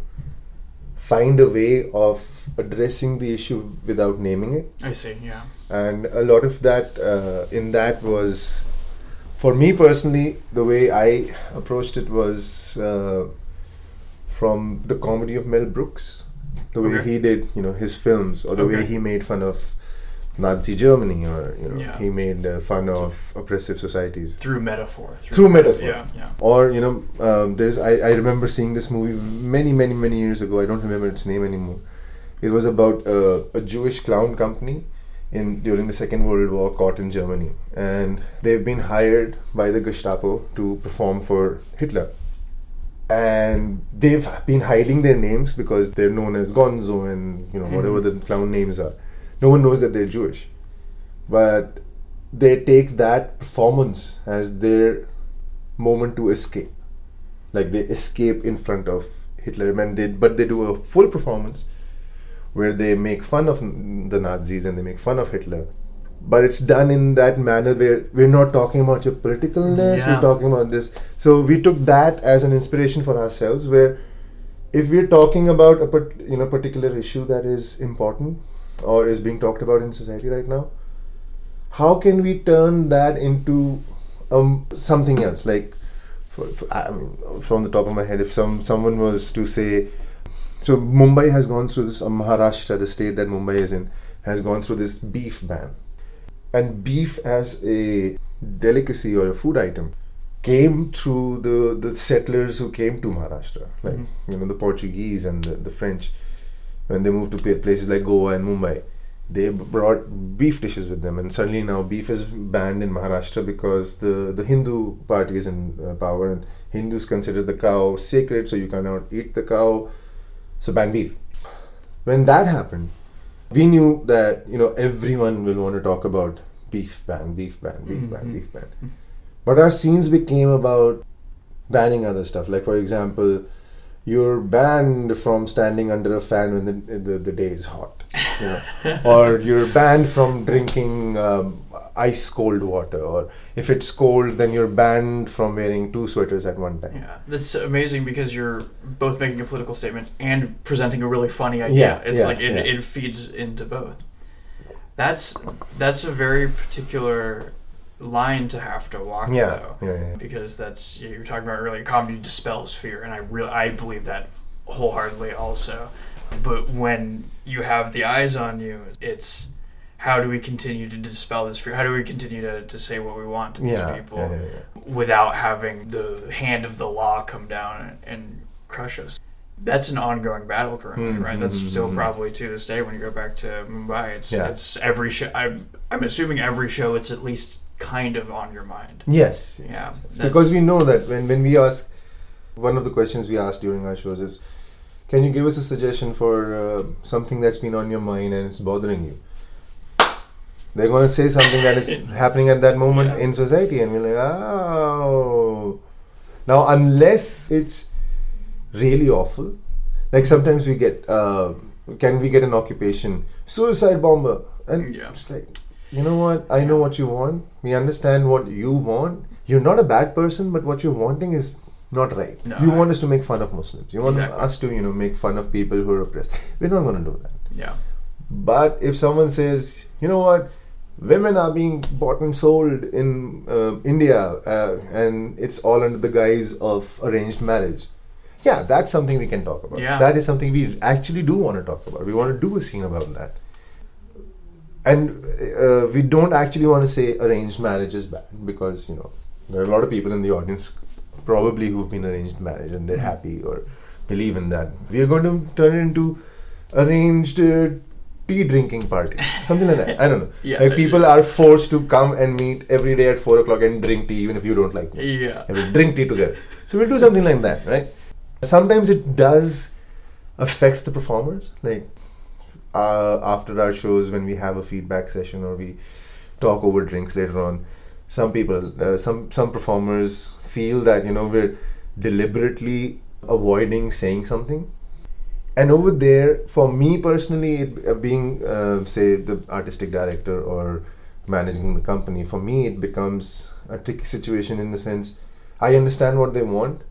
find a way of addressing the issue without naming it I see. Yeah. and a lot of that uh, in that was for me personally the way i approached it was uh, from the comedy of mel brooks the way Okay. he did you know his films or the way he made fun of nazi germany or you know Yeah. he made uh, fun of oppressive societies Through metaphor. Through metaphor. Yeah. Yeah. or you know um, there's I, I remember seeing this movie many many many years ago i don't remember its name anymore it was about uh, a jewish clown company in during the second world war caught in germany. And they've been hired by the gestapo to perform for hitler. And they've been hiding their names because they're known as gonzo and you know whatever mm-hmm. the clown names are. No one knows that they're jewish. But they take that performance as their moment to escape. Like they escape in front of Hitler, and they but they do a full performance where they make fun of the Nazis and they make fun of Hitler. But it's done in that manner where we're not talking about your politicalness, Yeah. we're talking about this. So we took that as an inspiration for ourselves where if we're talking about a part, you know particular issue that is important or is being talked about in society right now, how can we turn that into um, something else? Like, for, for, I mean, from the top of my head, if some someone was to say, so Mumbai has gone through this, uh, Maharashtra, the state that Mumbai is in, has gone through this beef ban, and beef as a delicacy or a food item came through the, the settlers who came to Maharashtra, like Mhm. you know the Portuguese and the, the French, when they moved to places like Goa and Mumbai, they brought beef dishes with them, and suddenly now beef is banned in Maharashtra because the the Hindu party is in uh, power, and Hindus consider the cow sacred, so you cannot eat the cow, so ban beef. When that happened, we knew that you know everyone will want to talk about beef ban, beef ban, beef ban, Mhm. beef ban. But our scenes became about banning other stuff. Like for example, you're banned from standing under a fan when the the, the day is hot, you know, or you're banned from drinking um, ice cold water, or if it's cold, then you're banned from wearing two sweaters at one time. Yeah, that's amazing because you're both making a political statement and presenting a really funny idea. Yeah, it's yeah, like it, yeah. it feeds into both. That's that's a very particular line to have to walk Yeah, though, yeah, yeah. because that's you were talking about earlier. Comedy dispels fear, and I really I believe that wholeheartedly also. But when you have the eyes on you, it's how do we continue to dispel this fear? How do we continue to, to say what we want to these Yeah, people? yeah, yeah, without having the hand of the law come down and, and crush us. That's an ongoing battle currently, Mm, right? That's mm, still mm. probably to this day when you go back to Mumbai. It's it's every show. I'm I'm assuming every show it's at least kind of on your mind. Yes, yes, Yeah, yes, yes. because we know that when, when we ask, one of the questions we ask during our shows is, can you give us a suggestion for uh, something that's been on your mind and it's bothering you? They're going to say something that is <laughs> happening at that moment Yeah. in society, and we're like, oh. Now, unless it's really awful, like sometimes we get, uh, can we get an occupation? Suicide bomber. And Yeah. it's like, you know what? I know what you want. We understand what you want. You're not a bad person, but what you're wanting is not right. No, you want us to make fun of Muslims. You want Exactly. us to, you know, make fun of people who are oppressed. We're not going to do that. Yeah, But if someone says, you know what, women are being bought and sold in uh, India, uh, and it's all under the guise of arranged marriage. Yeah, that's something we can talk about. Yeah. That is something we actually do want to talk about. We want to do a scene about that. And uh, we don't actually want to say arranged marriage is bad because, you know, there are a lot of people in the audience probably who've been arranged marriage and they're Mhm. happy or believe in that. We are going to turn it into arranged uh, tea drinking party, something like that. I don't know. <laughs> yeah, Like people are forced to come and meet every day at four o'clock and drink tea, even if you don't like me. Yeah, And we'll drink tea together. So we'll do something like that, right? Sometimes it does affect the performers. Like uh, after our shows, when we have a feedback session or we talk over drinks later on, some people, uh, some some performers feel that you know we're deliberately avoiding saying something. And over there, for me personally, it, uh, being uh, say the artistic director or managing the company, for me it becomes a tricky situation in the sense I understand what they want,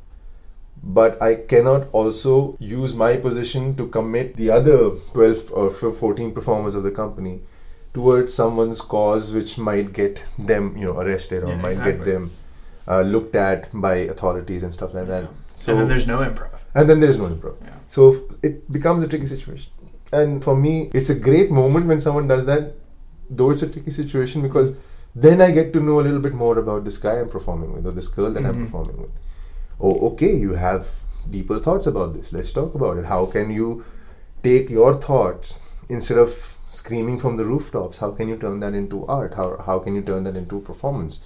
but I cannot also use my position to commit the other 12 or 14 performers of the company towards someone's cause which might get them you know arrested or Yeah, might get them uh, looked at by authorities and stuff like that. Yeah. so and then there's no improv. and then there is no improv. Yeah. so it becomes a tricky situation. And for me it's a great moment when someone does that though it's a tricky situation because then i get to know a little bit more about this guy i'm performing with or this girl that i'm Mhm. performing with. Oh okay you have deeper thoughts about this. Let's talk about it. How can you take your thoughts instead of screaming from the rooftops? How can you turn that into art? How, how can you turn that into performance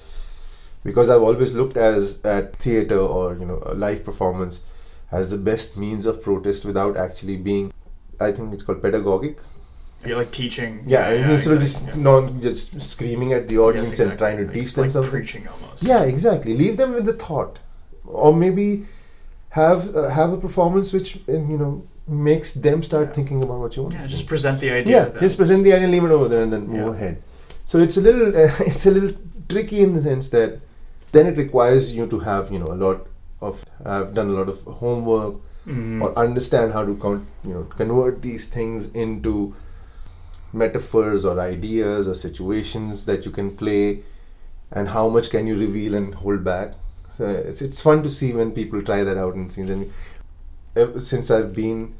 because i've always looked as at theater or you know a live performance as the best means of protest without actually being i think it's called pedagogic You're like teaching. yeah, and instead of just yeah. non just screaming at the audience Yes, and trying to Like- teach them like something Preaching almost. yeah exactly leave them with the thought or maybe have uh, have a performance which uh, you know makes them start Yeah. thinking about what you want Yeah, just present the idea. yeah just present the idea leave it over there and then move ahead so it's a little uh, <laughs> it's a little tricky in the sense that then it requires you to have you know a lot of i've done a lot of homework Mhm. or understand how to con- you know convert these things into metaphors or ideas or situations that you can play and how much can you reveal and hold back so it's, it's fun to see when people try that out and ever since i've been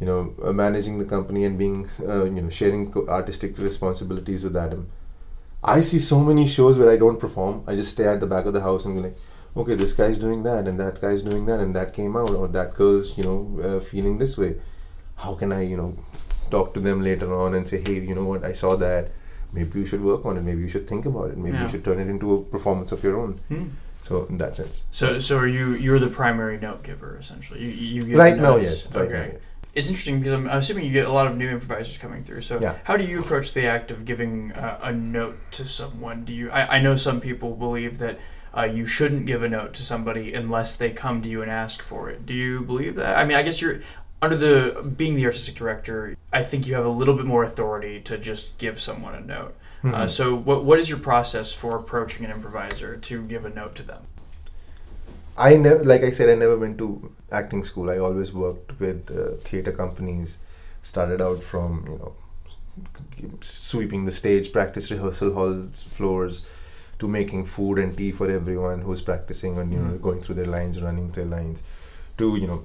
you know managing the company and being uh, you know sharing artistic responsibilities with adam i see so many shows where i don't perform i just stay at the back of the house and be like okay this guy's doing that and that guy's doing that and that came out or that girl's you know uh, feeling this way how can i you know talk to them later on and say hey you know what i saw that maybe you should work on it maybe you should think about it maybe Yeah. you should turn it into a performance of your own Hmm. so in that sense So, so are you? You're the primary note giver, essentially. You, you give right now yes right okay. now, yes. It's interesting because I'm, I'm assuming you get a lot of new improvisers coming through. So, Yeah. how do you approach the act of giving uh, a note to someone? Do you? I, I know some people believe that uh, you shouldn't give a note to somebody unless they come to you and ask for it. Do you believe that? I mean, I guess you're under the being the artistic director. I think you have a little bit more authority to just give someone a note. Uh, Mhm. so, what what is your process for approaching an improviser to give a note to them? I never, like I said, I never went to acting school. I always worked with uh, theater companies. Started out from you know sweeping the stage, practice rehearsal halls, floors, to making food and tea for everyone who's practicing and you know Mhm. going through their lines, running their lines, to you know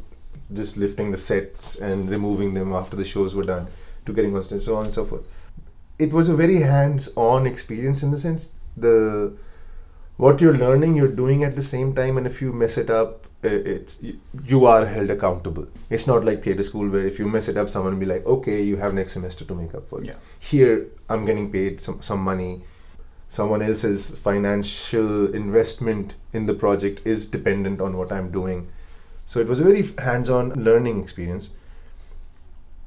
just lifting the sets and removing them after the shows were done, to getting on stage, so on and so forth. It was a very hands-on experience in the sense the what you're learning you're doing at the same time and if you mess it up it's you- you are held accountable. It's not like theater school where if you mess it up someone will be like okay you have next semester to make up for it. Yeah. here i'm getting paid some, some money. Someone else's financial investment in the project is dependent on what i'm doing. So it was a very hands-on learning experience.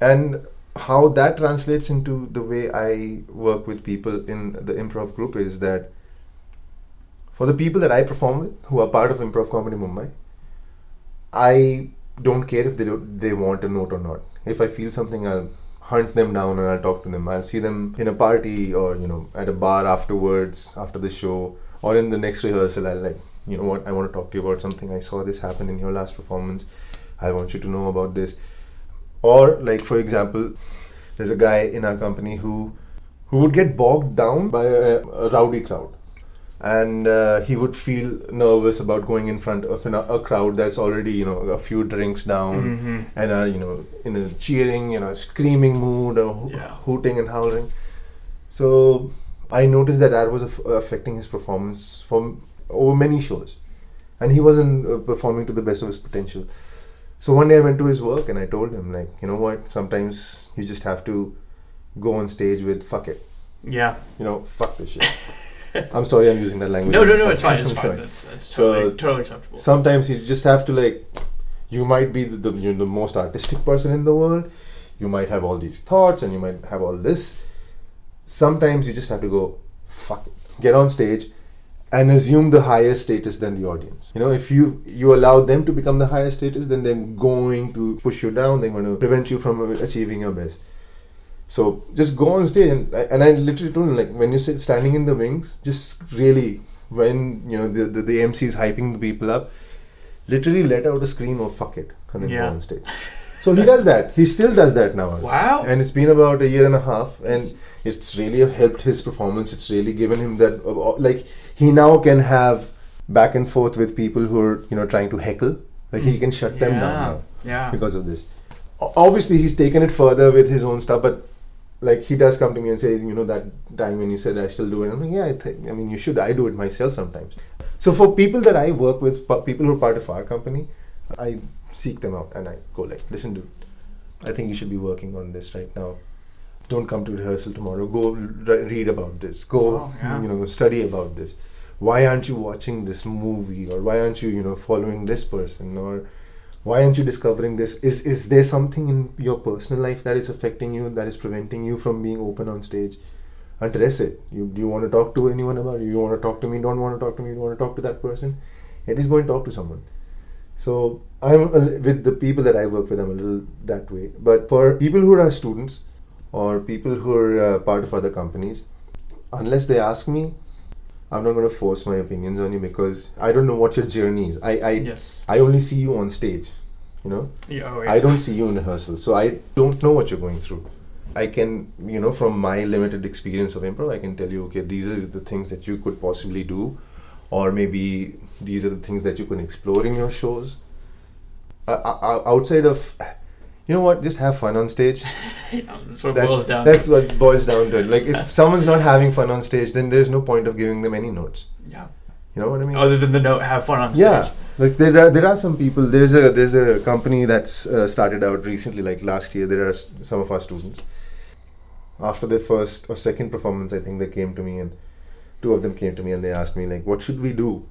And how that translates into the way i work with people in the improv group is that for the people that I perform with, who are part of Improv Comedy Mumbai, I don't care if they don't, they want a note or not. If I feel something, I'll hunt them down and I'll talk to them. I'll see them in a party or you know at a bar afterwards, after the show, or in the next rehearsal. I'll like, you know what, I want to talk to you about something. I saw this happen in your last performance. I want you to know about this. Or like for example, there's a guy in our company who who would get bogged down by a, a rowdy crowd and uh, he would feel nervous about going in front of an, a crowd that's already you know a few drinks down Mm-hmm. and are you know in a cheering you know screaming mood or Yeah. hooting and howling so i noticed that that was aff- affecting his performance from over many shows and he wasn't uh, performing to the best of his potential so one day i went to his work and i told him like you know what sometimes you just have to go on stage with fuck it Yeah. you know fuck this shit <laughs> i'm sorry i'm using that language No, no, no. It's <laughs> fine. It's fine. sorry. That's, that's So- totally, totally acceptable. sometimes you just have to like you might be the, the, you're the most artistic person in the world you might have all these thoughts and you might have all this sometimes you just have to go fuck it get on stage and assume the higher status than the audience you know if you you allow them to become the higher status then they're going to push you down they're going to prevent you from achieving your best so just go on stage and, and I literally told him like when you sit standing in the wings just really when you know the, the, the MC is hyping the people up literally let out a scream of fuck it and then Yeah. go on stage so he does that he still does that now wow. and it's been about a year and a half and it's really helped his performance it's really given him that uh, uh, like he now can have back and forth with people who are you know trying to heckle like he can shut them down Yeah. now Yeah. because of this obviously he's taken it further with his own stuff but like he does come to me and say you know that time when you said i still do it. I'm like yeah i think i mean you should. I do it myself sometimes. So for people that i work with people who are part of our company i seek them out and i go like listen dude i think you should be working on this right now. Don't come to rehearsal tomorrow. Go re- read about this. Go Oh, yeah. you know study about this. Why aren't you watching this movie? Or why aren't you you know following this person? Or why aren't you discovering this? Is is there something in your personal life that is affecting you that is preventing you from being open on stage? Address it. You do you want to talk to anyone about it? You want to talk to me? Don't want to talk to me. You want to talk to that person? At least go and talk to someone. So i'm with the people that i work with i'm a little that way. But for people who are students or people who are uh, part of other companies unless they ask me i'm not going to force my opinions on you because i don't know what your journey is i i yes. I only see you on stage. You know, Yeah, oh, yeah. I don't see you in rehearsal, so I don't know what you're going through. I can, you know, from my limited experience of improv, I can tell you, okay, these are the things that you could possibly do, or maybe these are the things that you can explore in your shows. Uh, uh, outside of, you know what, just have fun on stage. <laughs> Yeah, that's what That's, boils down. that's what boils down to it. Like, if someone's not having fun on stage, then there's no point of giving them any notes. yeah. You know what I mean? Other than the note, have fun on stage. Yeah, like there are there are some people. There is a there's a company that's uh, started out recently, like last year. There are some of our students. After their first or second performance, I think they came to me and two of them came to me and they asked me like, "What should we do?"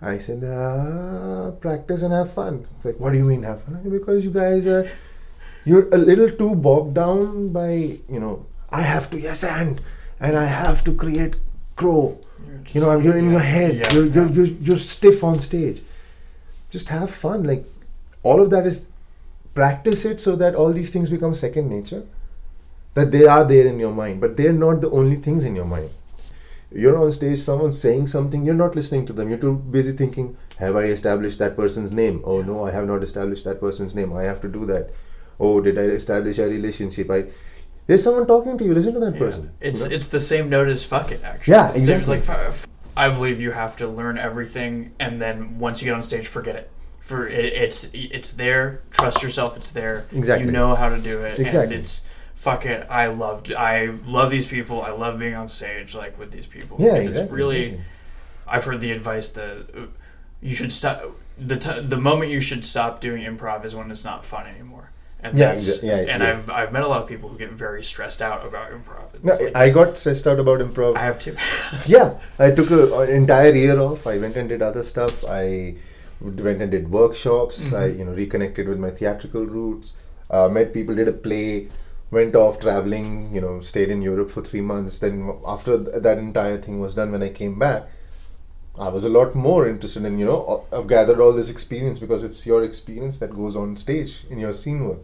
I said, uh, "Practice and have fun." Like, what do you mean have fun? Said, Because you guys are you're a little too bogged down by you know I have to yes and and I have to create crow you know, you're in your head. Yeah, you're, you're, you're you're stiff on stage. Just have fun. Like all of that is practice it so that all these things become second nature. That they are there in your mind, but they're not the only things in your mind. You're on stage, someone's saying something, you're not listening to them. You're too busy thinking, Have I established that person's name? Oh no, I have not established that person's name. I have to do that. Oh, did I establish a relationship? I there's someone talking to you. Listen to that Yeah. person. you It's know? it's the same note as fuck it actually. Yeah, It's exactly. like f- I believe you have to learn everything, and then once you get on stage, forget it. For it, it's it's there. Trust yourself. It's there. Exactly. You know how to do it. Exactly. And it's fuck it. I loved. I love these people. I love being on stage like with these people. yeah, exactly. It's really. I've heard the advice that uh, you should stop. The t- the moment you should stop doing improv is when it's not fun anymore. And Yeah, yeah, and yeah. I've I've met a lot of people who get very stressed out about improv. It's No, like- I got stressed out about improv. I have to. <laughs> yeah, I took a, an entire year off. I went and did other stuff. I went and did workshops. I Mhm. you know reconnected with my theatrical roots. Uh, met people, did a play. Went off traveling. You know, stayed in Europe for three months. Then after th- that entire thing was done, when I came back, I was a lot more interested in you know I've gathered all this experience because it's your experience that goes on stage in your scene work.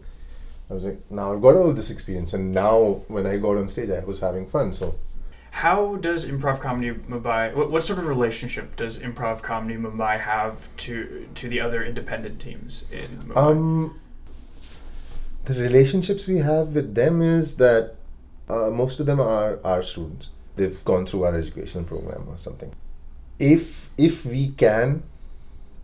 I was like, now I've got all this experience, and now when I got on stage, I was having fun. So How does improv comedy Mumbai? What, what sort of relationship does improv comedy Mumbai have to to the other independent teams in Mumbai? Um, the relationships we have with them is that uh, most of them are our students. They've gone through our educational program or something. If if we can,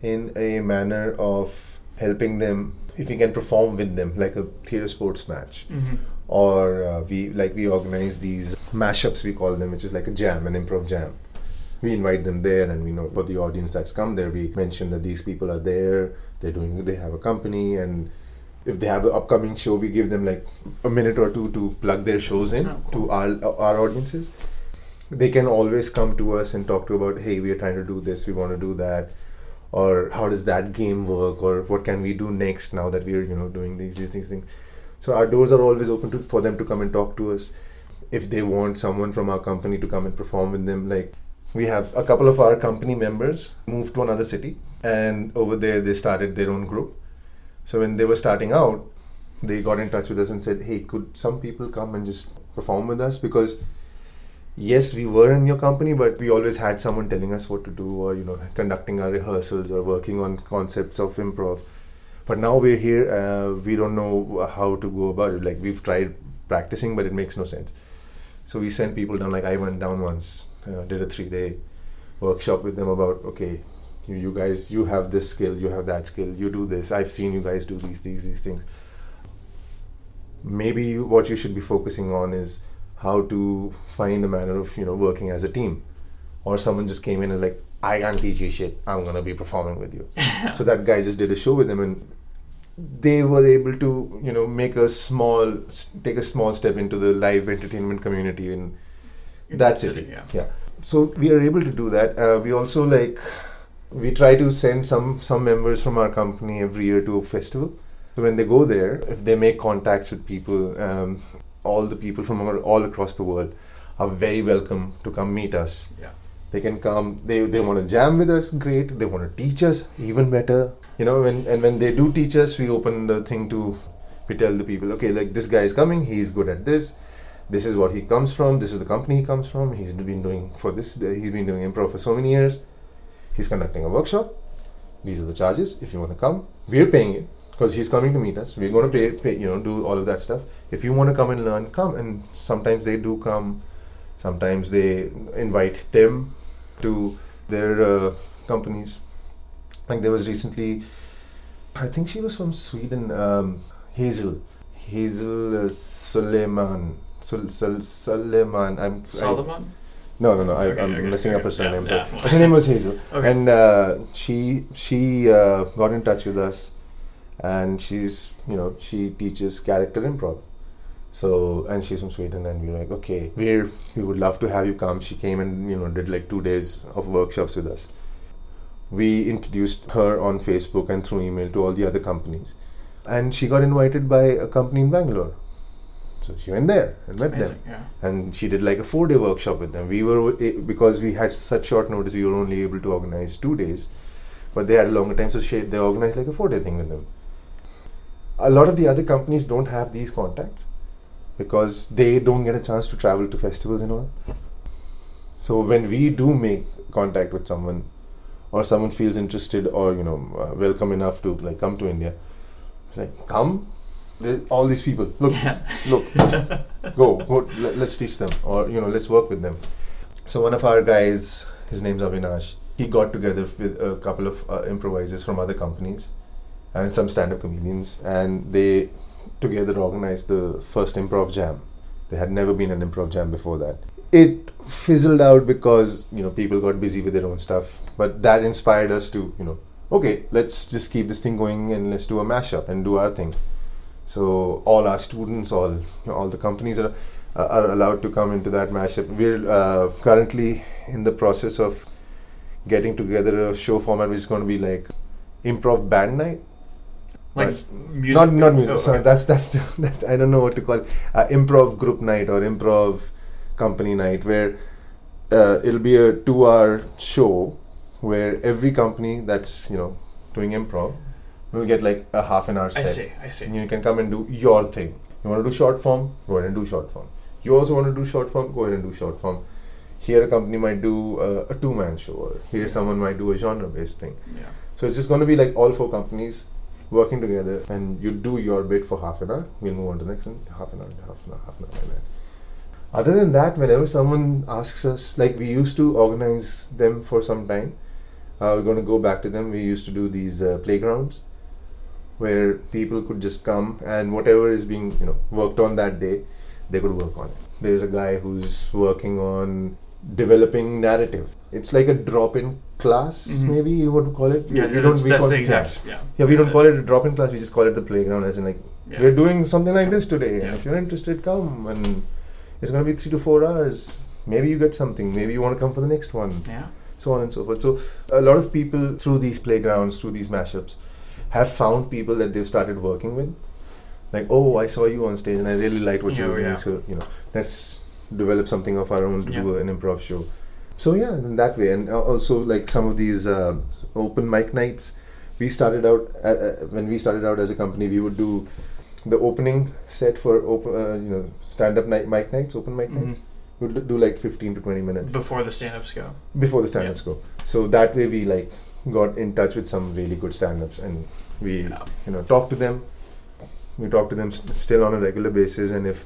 in a manner of helping them, if we can perform with them like a theater sports match, Mhm. or uh, we like we organize these mashups we call them which is like a jam an improv jam we invite them there and we know for the audience that's come there we mention that these people are there they're doing they have a company and if they have an upcoming show we give them like a minute or two to plug their shows in Oh, cool. to our our audiences they can always come to us and talk to about hey we are trying to do this we want to do that or how does that game work or what can we do next now that we are you know doing these these things things so our doors are always open to for them to come and talk to us. If they want someone from our company to come and perform with them, like we have a couple of our company members moved to another city, and over there they started their own group. So when they were starting out, they got in touch with us and said, "Hey, could some people come and just perform with us?" Because yes, we were in your company, but we always had someone telling us what to do, or you know, conducting our rehearsals or working on concepts of improv. But now we're here uh, we don't know how to go about it. Like we've tried practicing but it makes no sense. So we sent people down. Like i went down once uh, did a three day workshop with them about okay you, you guys you have this skill you have that skill you do this. I've seen you guys do these these these things. Maybe you, what you should be focusing on is how to find a manner of you know working as a team. Or someone just came in and like i can't teach you shit. I'm gonna be performing with you. <laughs> So that guy just did a show with them and they were able to you know make a small take a small step into the live entertainment community in In that city, yeah. yeah. So we are able to do that. Uh, we also like we try to send some some members from our company every year to a festival. So when they go there if they make contacts with people um, all the people from our, all across the world are very welcome to come meet us. Yeah. they can come they, they want to jam with us great. They want to teach us even better. You know when and when they do teach us we open the thing to we tell the people okay like this guy is coming He is good at this. This is what he comes from this is the company he comes from. He's been doing for this he's been doing improv for so many years he's conducting a workshop these are the charges if you want to come we're paying it because he's coming to meet us. We're going to pay, pay, you know, do all of that stuff. If you want to come and learn, come. And sometimes they do come. Sometimes they invite them to their uh, companies. Like there was recently, I think she was from Sweden, um, Hazel, Hazel uh, Suleiman, Sul, Sul, Suleiman. I'm Solomon? No, no, no. I, I'm okay, messing up her surname. Yeah, her name was Hazel, Okay. and uh, she she uh, got in touch with us, and she's you know she teaches character improv. So and she's from Sweden, and we were like, okay, we we would love to have you come. She came and you know did like two days of workshops with us. We introduced her on Facebook and through email to all the other companies, and she got invited by a company in Bangalore. So she went there and met them yeah. and she did like a four day workshop with them. We were eh, because we had such short notice, we were only able to organize two days, but they had a longer time, so she, they organized like a four day thing with them. A lot of the other companies don't have these contacts because they don't get a chance to travel to festivals and all. So when we do make contact with someone, or someone feels interested or you know uh, welcome enough to like come to India, it's like come. There- All these people. Look look. Go, go let, let's teach them or you know let's work with them. So one of our guys his name's avinash. He got together with a couple of uh, improvisers from other companies and some stand-up comedians and they together organized the first improv jam. There had never been an improv jam before that. It fizzled out because you know people got busy with their own stuff but that inspired us to you know okay let's just keep this thing going and let's do a mashup and do our thing so all our students, all all the companies are uh, are allowed to come into that mashup. We're uh, currently in the process of getting together a show format which is going to be like improv band night. Like music. not not music. Oh, Sorry, okay. that's that's, the, <laughs> that's I don't know what to call it. Uh, improv group night or improv company night where uh, it'll be a two-hour show where every company that's you know doing improv will get like a half an hour I set. see, I see. And you can come and do your thing. You want to do short form? Go ahead and do short form. You also want to do short form? Go ahead and do short form. Here, a company might do uh, a two man show, or here, someone might do a genre based thing. Yeah. So, it's just going to be like all four companies working together, and you do your bit for half an hour. We'll move on to the next one. Half an hour, half an hour, half an hour, like that. Other than that, whenever someone asks us, like we used to organize them for some time, uh, we're going to go back to them. We used to do these uh, playgrounds where people could just come and whatever is being you know worked on that day they could work on it there's a guy who's working on developing narrative it's like a drop-in class Mhm. maybe you want to call it Yeah, We that's, don't- we that's call- the exact. Yeah. yeah we don't call it a drop-in class we just call it the playground as in like we're doing something like this today and if you're interested come and it's going to be three to four hours maybe you get something maybe you want to come for the next one Yeah. so on and so forth. So a lot of people through these playgrounds, through these mashups, have found people that they've started working with. Like, oh, I saw you on stage and I really liked what you Yeah, were doing. yeah. So you know, let's develop something of our own to do an improv show. So yeah, in that way, and also like some of these um open mic nights. We started out uh, uh, when we started out as a company. We would do the opening set for open, uh, you know, stand-up night mic nights, open mic Mhm. nights. We'd do like fifteen to twenty minutes Before the stand-ups go. before the stand-ups go. So that way we like got in touch with some really good stand-ups and we Yeah. you know talk to them. We talk to them st- still on a regular basis, and if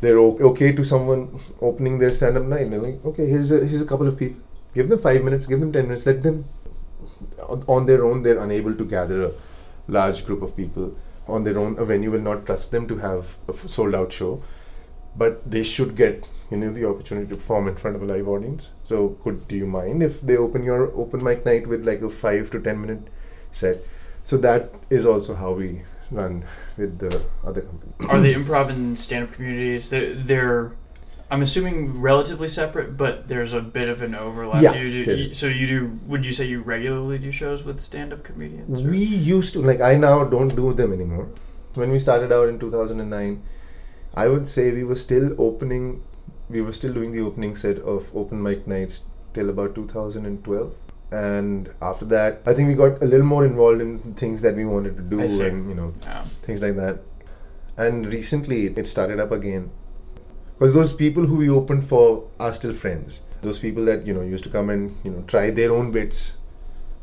they're o- okay to someone opening their stand-up night, they're like, okay, here's a here's a couple of people. Give them five minutes. Give them ten minutes. Let them on, on their own. They're unable to gather a large group of people on their own. A venue will not trust them to have a f- sold-out show, but they should get you know the opportunity to perform in front of a live audience. So, could do you mind if they open your open mic night with like a five to ten minute set? So that is also how we run with the other company. Are the improv and stand-up communities? They're, they're I'm assuming relatively separate, but there's a bit of an overlap. Yeah, Do you do, you- so you do? Would you say you regularly do shows with stand-up comedians? or- We used to like I now don't do them anymore. When we started out in 2009, I would say we were still opening. We were still doing the opening set of open mic nights till about 2012. And after that, I think we got a little more involved in things that we wanted to do, and you know, Yeah. things like that. And recently it started up again. Because those people who we opened for are still friends. Those people that, you know, used to come and, you know, try their own bits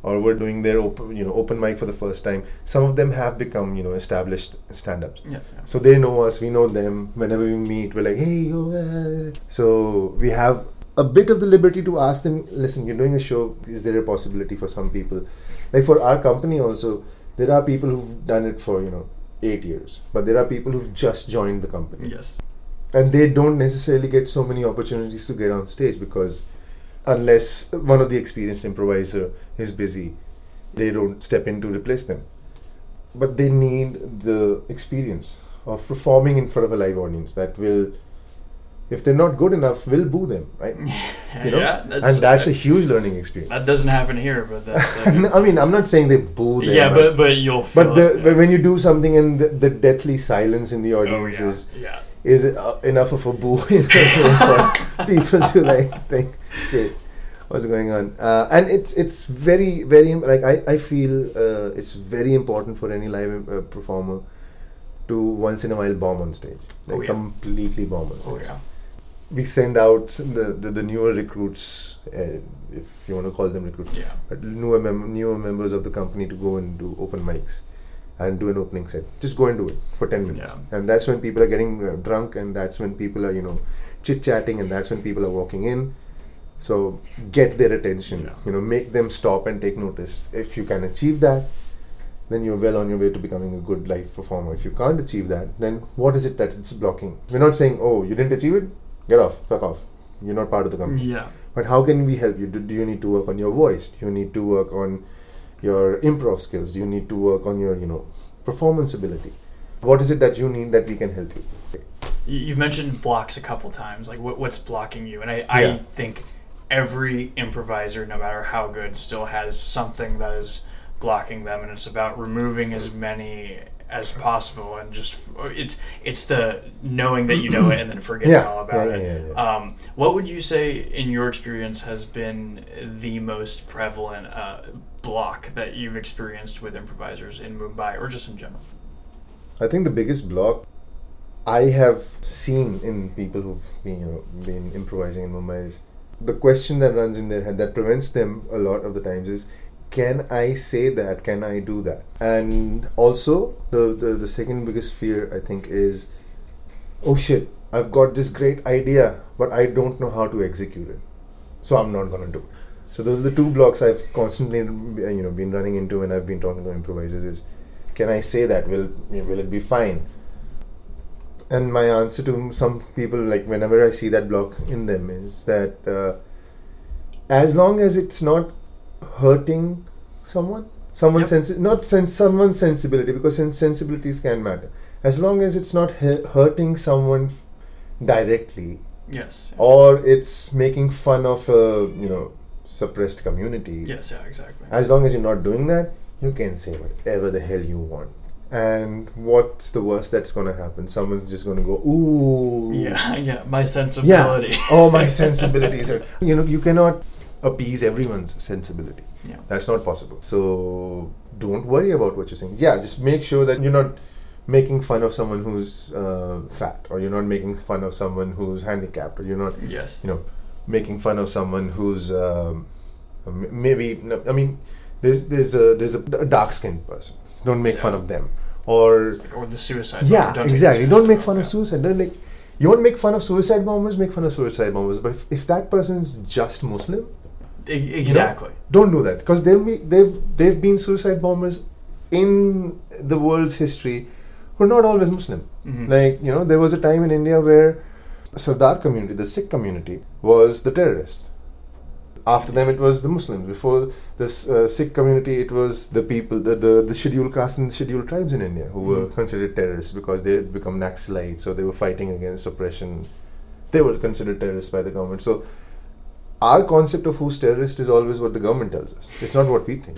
or were doing their open, you know, open mic for the first time. Some of them have become, you know, established stand-ups. Yes. yeah. So they know us, we know them. Whenever we meet, we're like, hey, yo, uh." so we have a bit of the liberty to ask them, listen, you're doing a show, is there a possibility for some people? Like for our company also, there are people who've done it for, you know, eight years, but there are people who've just joined the company. Yes. And they don't necessarily get so many opportunities to get on stage because unless one of the experienced improviser is busy, they don't step in to replace them. But they need the experience of performing in front of a live audience that will, if they're not good enough, will boo them, right? <laughs> You know? yeah. That's, and that's a huge learning experience. that doesn't happen here, but that's. uh, <laughs> I mean, I'm not saying they boo them. yeah, but but you'll. Feel but the, it, but when you do something and the, the deathly silence in the Oh, audience yeah. is yeah. Is uh, enough of a boo <laughs> for people to like think shit what's going on uh, and it's it's very very like i, I feel uh, it's very important for any live uh, performer to once in a while bomb on stage like Oh, yeah. completely bomb on stage Oh yeah. we send out the, the, the newer recruits uh, if you want to call them recruits Yeah. but newer mem- newer members of the company to go and do open mics and do an opening set. Just go and do it for ten minutes, Yeah. and that's when people are getting uh, drunk, and that's when people are you know chit chatting, and that's when people are walking in. So get their attention. Yeah. You know, make them stop and take notice. If you can achieve that, then you're well on your way to becoming a good live performer. If you can't achieve that, then what is it that it's blocking? We're not saying, oh, you didn't achieve it, get off, fuck off. You're not part of the company. Yeah. But how can we help you? Do, do you need to work on your voice? Do you need to work on your improv skills? Do you need to work on your, you know, performance ability? What is it that you need that we can help you? You- You've mentioned blocks a couple times. Like, what, what's blocking you? And I, I Yeah. think every improviser, no matter how good, still has something that is blocking them, and it's about removing as many as possible. And just it's it's the knowing that you know it and then forgetting Yeah. all about Yeah, it. yeah. Um, what would you say, in your experience, has been the most prevalent uh, block that you've experienced with improvisers in Mumbai or just in general? I think the biggest block I have seen in people who've been, you know, been improvising in Mumbai is the question that runs in their head that prevents them a lot of the times is can I say that? Can I do that? And also the, the, the second biggest fear I think is oh shit, I've got this great idea, but I don't know how to execute it. So I'm not gonna do it. So those are the two blocks I've constantly you know been running into when I've been talking to improvisers is can I say that? Will will it be fine? And my answer to some people, like whenever I see that block in them, is that uh, as long as it's not hurting someone, someone's Yep. sensi- not sense someone's sensibility, because sens- sensibilities can matter. As long as it's not hu- hurting someone f- directly, Yes. or it's making fun of a you know suppressed community. Yes. Yeah. Exactly. As long as you're not doing that, you can say whatever the hell you want. And what's the worst that's gonna happen? Someone's just gonna go, ooh. Yeah, <laughs> yeah, my sensibility. Yeah. <laughs> Oh, my sensibilities are. You know, you cannot appease everyone's sensibility. Yeah. That's not possible. So don't worry about what you're saying. Yeah, just make sure that you're not making fun of someone who's uh, fat, or you're not making fun of someone who's handicapped, or you're not Yes. you know, making fun of someone who's um, maybe. I mean, there's there's a there's a dark skinned person. Don't make fun of them. Or Or the suicide. yeah, bomber. Don't exactly. the Don't make fun bomber, of suicide. Don't like. You want to make fun of suicide bombers? Make fun of suicide bombers. But if, if that person's just Muslim, yeah. E- exactly. don't do that because they'll be they've they've been suicide bombers in the world's history who are not always Muslim. Mhm. Like you know, there was a time in India where Sardar community, the Sikh community, was the terrorist. After them, it was the Muslims. Before the uh, Sikh community, it was the people, the, the, the scheduled castes and scheduled tribes in India who were Mhm. considered terrorists because they had become Naxalites, so they were fighting against oppression. They were considered terrorists by the government. So, our concept of who's terrorist is always what the government tells us. It's not what we think.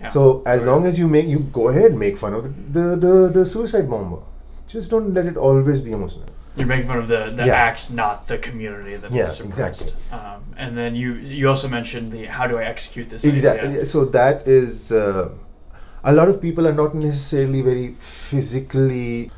Yeah. So as Right. long as you make you go ahead make fun of the the, the suicide bomber, just don't let it always be a Muslim. You're making fun of the, the Yeah. act, not the community that Yeah, is suppressed. exactly. Um, and then you you also mentioned the how do I execute this? Exactly. idea? So that is uh, a lot of people are not necessarily very physically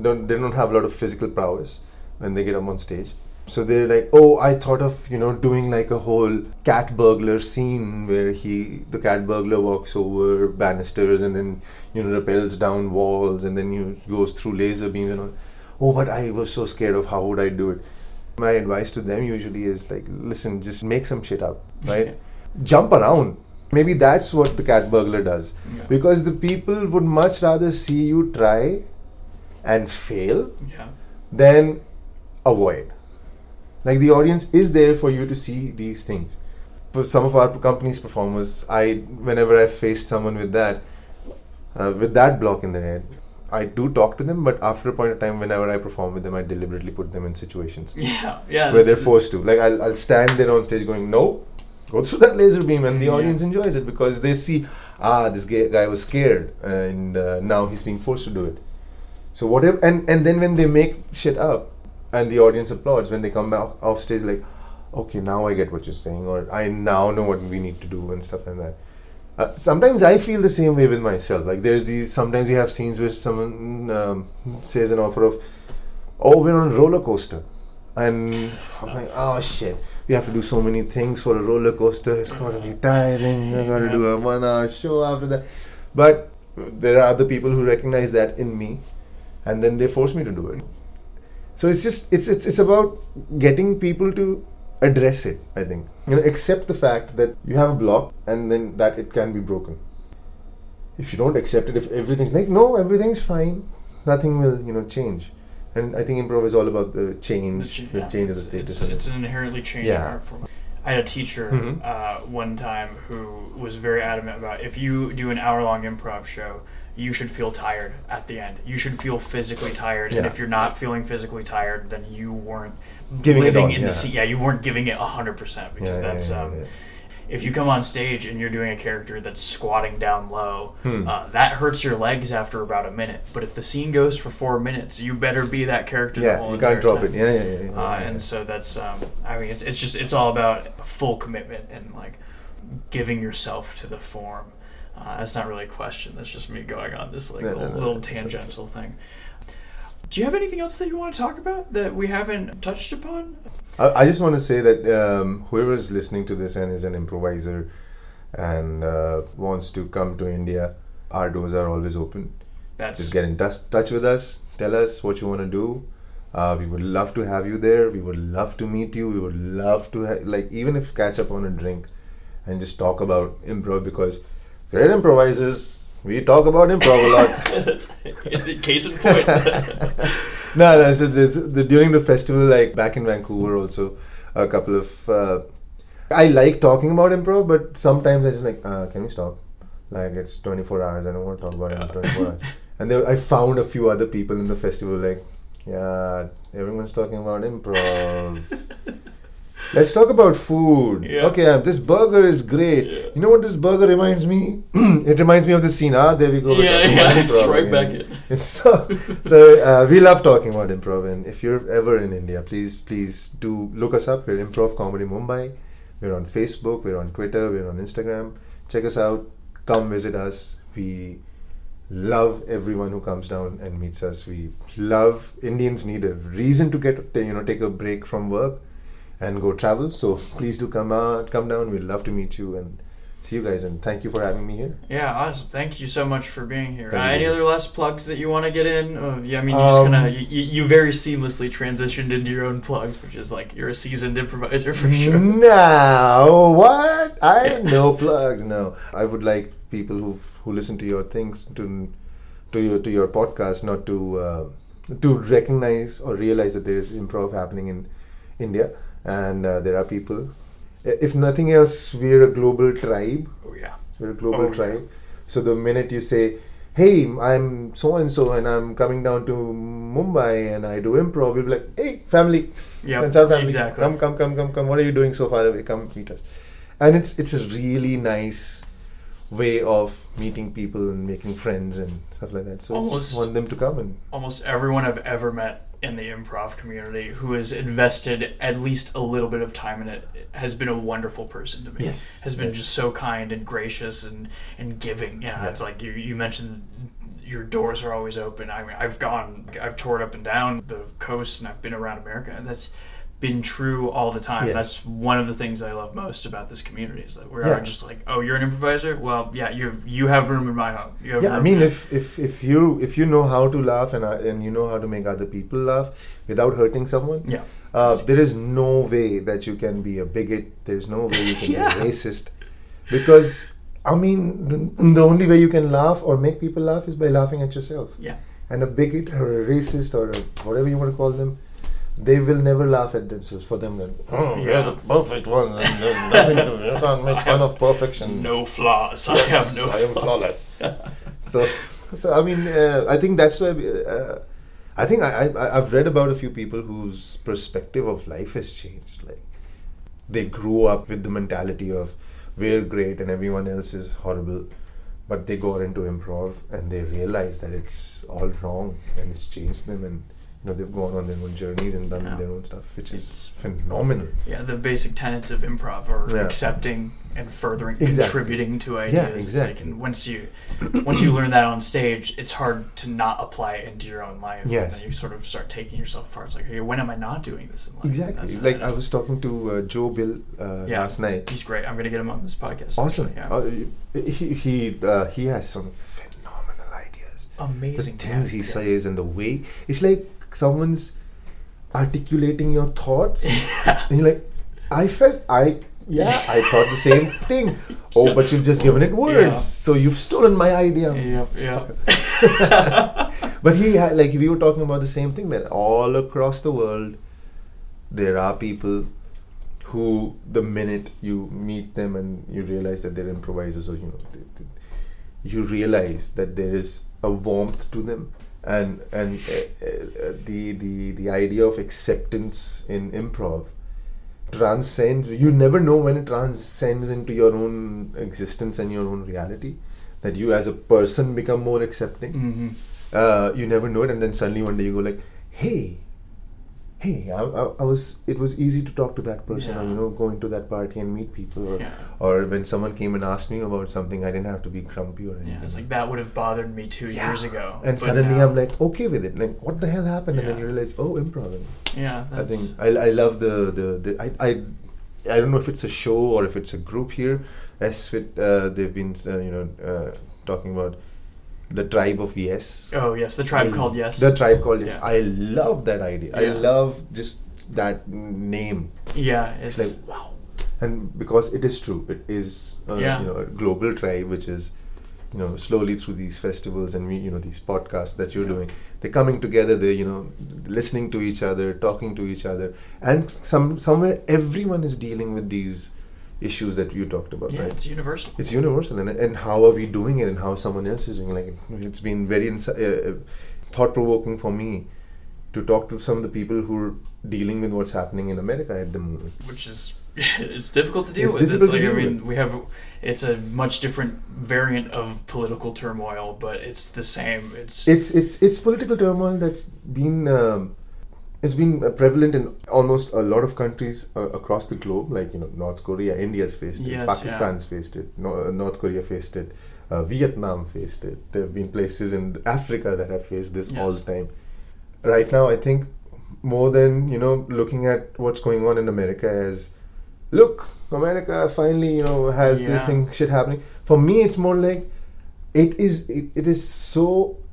don't they don't have a lot of physical prowess when they get up on stage, So they're like, oh, I thought of you know doing like a whole cat burglar scene where he, the cat burglar, walks over banisters and then you know rappels down walls and then you goes through laser beams and all. Oh, but I was so scared of how would I do it. My advice to them usually is like, listen, just make some shit up, <laughs> right? Jump around. Maybe that's what the cat burglar does, Yeah. because the people would much rather see you try and fail Yeah. then avoid. Like the audience is there for you to see these things. For some of our company's performers, I whenever I faced someone with that, uh, with that block in their head, I do talk to them. But after a point of time, whenever I perform with them, I deliberately put them in situations <laughs> Yeah. Yeah. where they're forced to. Like I'll, I'll stand there on stage going, no, go through that laser beam, and the Yeah. audience enjoys it because they see, ah, this guy was scared, and uh, now he's being forced to do it. So whatever, and and then when they make shit up, and the audience applauds when they come back off stage, like, okay, now I get what you're saying, or I now know what we need to do and stuff like that. Uh, sometimes I feel the same way with myself. Like there's these. Sometimes we have scenes where someone um, says an offer of, "Oh, we're on a roller coaster," and I'm like, "Oh shit, we have to do so many things for a roller coaster. It's gonna be tiring. I gotta do a one-hour show after that." But there are other people who recognize that in me, and then they force me to do it. So it's just it's it's it's about getting people to address it. I think you know accept the fact that you have a block and then that it can be broken. If you don't accept it, if everything's like no, everything's fine, nothing will you know change. And I think improv is all about the The change, ch- the yeah, change of the status. It's, it's an inherently changing Yeah. art form. I had a teacher Mhm. uh, one time who was very adamant about if you do an hour long improv show, you should feel tired at the end. You should feel physically tired, and if you're not feeling physically tired, then you weren't Giving living all, in yeah. the scene. Yeah, you weren't giving it hundred percent because Yeah, yeah, that's yeah, um, yeah. if you come on stage and you're doing a character that's squatting down low, Hmm. uh, that hurts your legs after about a minute. But if the scene goes for four minutes, you better be that character. yeah, you gotta drop time. it. Yeah, yeah, yeah. yeah, Uh, yeah. and so that's um, I mean it's, it's just it's all about full commitment and like giving yourself to the form. Uh, that's not really a question. That's just me going on this like No, no, little, no, little that's- tangential thing. Do you have anything else that you want to talk about that we haven't touched upon? I, I just want to say that um, whoever is listening to this and is an improviser and uh, wants to come to India, our doors are always open. That's Just get in touch, touch with us. Tell us what you want to do. Uh, we would love to have you there. We would love to meet you. We would love to ha- like even if catch up on a drink and just talk about improv because we're improvisers. We talk about improv a lot. <laughs> case in point. <laughs> no, no. So this, the, during the festival, like back in Vancouver, also a couple of. Uh, I like talking about improv, but sometimes I just like, uh, can we stop? Like it's 24 hours. I don't want to talk about it in 24 hours. <laughs> And then I found a few other people in the festival, like, yeah, everyone's talking about improv. Let's talk about food. Yeah. Okay, um, this burger is great. Yeah. You know what this burger reminds me? <clears throat> it reminds me of the scene. Ah, there we go. Yeah, yeah, it's right again. back in. <laughs> so, so uh, we love talking about improv, and if you're ever in India, please, please do look us up. We're Improv Comedy Mumbai. We're on Facebook. We're on Twitter. We're on Instagram. Check us out. Come visit us. We love everyone who comes down and meets us. We love Indians need a reason to get you know take a break from work and go travel. So <laughs> please do come out, come down. We'd love to meet you and see you guys. And thank you for having me here. Yeah, awesome. Thank you so much for being here. Uh, any other last plugs that you want to get in? Uh, yeah, I mean, you just Um, kind of you, you very seamlessly transitioned into your own plugs, which is like you're a seasoned improviser for sure. <laughs> No, what? I have no plugs. No, I would like people who who listen to your things to to your to your podcast not to uh, to recognize or realize that there is improv happening in India, and uh, there are people. If nothing else, we're a global tribe. Oh yeah. We're a global Oh, yeah. tribe. So the minute you say, "Hey, I'm so and so, and I'm coming down to Mumbai and I do improv," we'll be like, "Hey, family, Yeah. family. Exactly. Come, come, come, come, come. What are you doing so far away? Come meet us." And it's it's a really nice way of meeting people and making friends and stuff like that. So I just want them to come and Almost everyone I've ever met in the improv community who has invested at least a little bit of time in it has been a wonderful person to me. Yes, Has been yes. just so kind and gracious and and giving. Yeah, Yeah. it's like you you mentioned your doors are always open. I mean, I've gone, I've toured up and down the coast, and I've been around America, and that's been true all the time. Yes. That's one of the things I love most about this community is that we Yeah. are just like, oh, you're an improviser. Well, yeah, you have, you have room in my home. You have Yeah, I mean, if, if, if you if you know how to laugh and uh, and you know how to make other people laugh without hurting someone, yeah, uh, there is no way that you can be a bigot. There's no way you can Yeah. be a <laughs> racist, because I mean, the, the only way you can laugh or make people laugh is by laughing at yourself. yeah, And a bigot or a racist or a, whatever you want to call them, they will never laugh at themselves. For them, then, oh, you're the perfect ones, and there's nothing to you can't make fun of perfection. no flaws. I have no. I am flaws. flawless. <laughs> so, so I mean, uh, I think that's why. we- Uh, I think I, I I've read about a few people whose perspective of life has changed. Like, they grew up with the mentality of we're great and everyone else is horrible, but they go into improv and they realize that it's all wrong and it's changed them and. You know, they've gone on their own journeys and done Yeah. their own stuff, which It's- is phenomenal. Yeah, the basic tenets of improv are Yeah. accepting and furthering, Exactly. contributing to ideas. Like, exactly. and once you once you learn that on stage, it's hard to not apply it into your own life. Yes. And then you sort of start taking yourself apart. It's like, hey, when am I not doing this in life? Exactly. Like I was talking to uh, Joe Bill uh, Yeah. last night. He's great. I'm gonna get him on this podcast. Awesome. actually, Yeah. Uh, he he uh, he has some phenomenal ideas. Amazing. the things yeah. he says and the way it's like someone's articulating your thoughts, <laughs> and you're like, I felt I yeah <laughs> I thought the same thing. Oh, but you've just given it words, Yeah. so you've stolen my idea. Yeah. Yeah. <laughs> But he had like we were talking about the same thing that all across the world there are people who the minute you meet them and you realize that they're improvisers or you know they, they, you realize that there is a warmth to them and and uh, uh, the the the idea of acceptance in improv transcends you never know when it transcends into your own existence and your own reality that you as a person become more accepting. Hmm uh, you never know it and then suddenly one day you go like hey hey I, I, I was it was easy to talk to that person or you know going to that party and meet people or, Yeah. or when someone came and asked me about something i didn't have to be grumpy or anything Yeah. It's like that would have bothered me two Yeah. years ago. and suddenly now- i'm like okay with it like what the hell happened and then you realize oh improv yeah. i think I, I love the the, the I, I i don't know if it's a show or if it's a group here SFIT, uh, they've been uh, you know uh, talking about the tribe of yes Oh yes, the tribe I- called Yes. The tribe called Yes. Yeah. I love that idea. I love just that name. yeah. It's, It's, like wow, and because it is true, it is uh, Yeah. you know a global tribe which is you know slowly through these festivals and we you know these podcasts that you're Yeah. doing, they're coming together. They're you know listening to each other, talking to each other, and some somewhere everyone is dealing with these issues that you talked about, yeah, right? it's universal. it's universal and, and how are we doing it and how someone else is doing it. like it's been very insi- uh, uh, thought-provoking for me to talk to some of the people who are dealing with what's happening in america at the moment which is <laughs> it's difficult to deal It's with. difficult it's like I mean, we have it's a much different variant of political turmoil, but it's the same. It's it's it's it's political turmoil that's been um, it's been uh, prevalent in almost a lot of countries uh, across the globe like you know north korea india's faced it Yes, pakistan's faced it no, uh, north korea faced it uh, vietnam faced it. There have been places in africa that have faced this all the time. Right now i think more than you know looking at what's going on in america as look america finally you know has this thing shit happening. For me it's more like it is it, it is so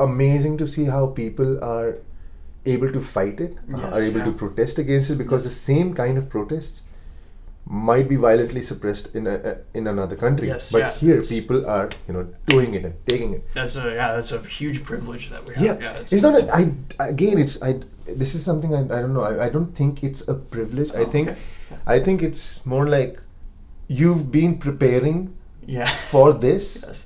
amazing to see how people are able to fight it uh, Yes, are able to protest against it because the same kind of protests might be violently suppressed in a, a- in another country Yes, but yeah, here people are you know doing it and taking it that's a yeah that's a huge privilege that we have. yeah, Yeah, it's, not a, I again it's I this is something I, I don't know I, I don't think it's a privilege I Oh, think okay. I think it's more like you've been preparing yeah. <laughs> for this Yes.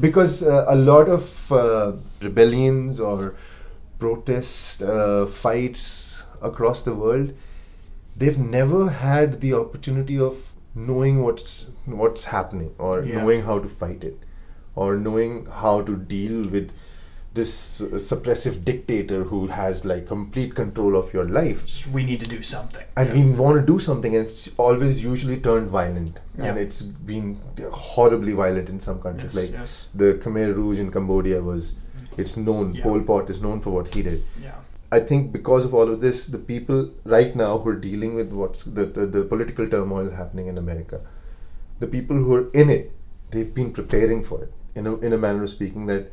because uh, a lot of uh, rebellions or protest uh, fights across the world they've never had the opportunity of knowing what's what's happening or Yeah. knowing how to fight it or knowing how to deal with this uh, suppressive dictator who has like complete control of your life Just we need to do something. and Yeah. we want to do something and it's always usually turned violent and it's been horribly violent in some countries yes, like yes. the Khmer Rouge in Cambodia was it's known Yeah. Pol Pot is known for what he did Yeah. I think because of all of this, the people right now who are dealing with what's the, the, the political turmoil happening in America, the people who are in it, they've been preparing for it in a, in a manner of speaking that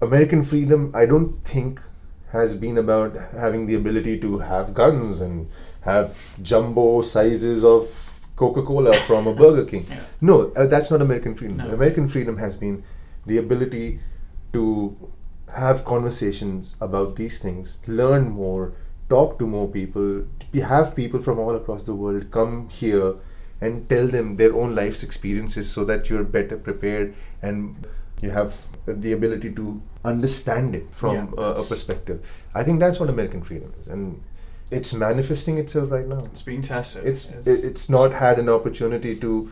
American freedom, I don't think has been about having the ability to have guns and have jumbo sizes of Coca Cola from a Burger King. <laughs> No, uh, that's not American freedom. No. American freedom has been the ability to have conversations about these things, learn more, talk to more people, have people from all across the world come here and tell them their own life's experiences so that you're better prepared and you have the ability to understand it from Yeah, a, a perspective. I think that's what American freedom is. And it's manifesting itself right now. It's being tested. It's it's, it's not had an opportunity to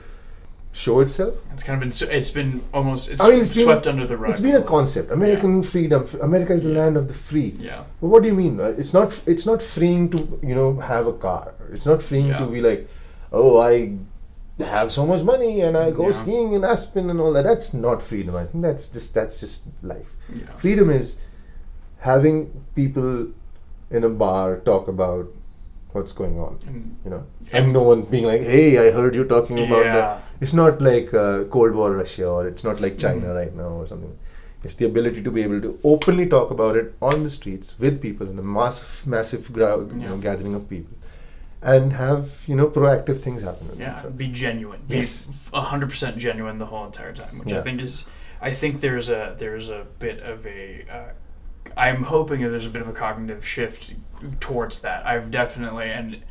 show itself. it's kind of been. It's been almost. It's, I mean, it's been- swept under the rug. It's been a concept. American freedom. America is the Yeah. land of the free. Yeah. But what do you mean? right? It's not. It's not freeing to you know have a car. It's not freeing Yeah. to be like, oh, I have so much money and I go Yeah. skiing in Aspen and all that. That's not freedom. I think that's just that's just life. Yeah. Freedom is having people in a bar talk about what's going on. And- You know, and no one being like, "Hey, I heard you talking about Yeah. that." It's not like uh, Cold War Russia or it's not like China Mhm. right now or something. It's the ability to be able to openly talk about it on the streets with people in a massive, massive crowd, you know, gathering of people, and have you know proactive things happen. Yeah, So- be genuine. Yes. Be hundred percent genuine the whole entire time, which I think is. I think there's a there's a bit of a. Uh, I'm hoping that there's a bit of a cognitive shift towards that. I've definitely and.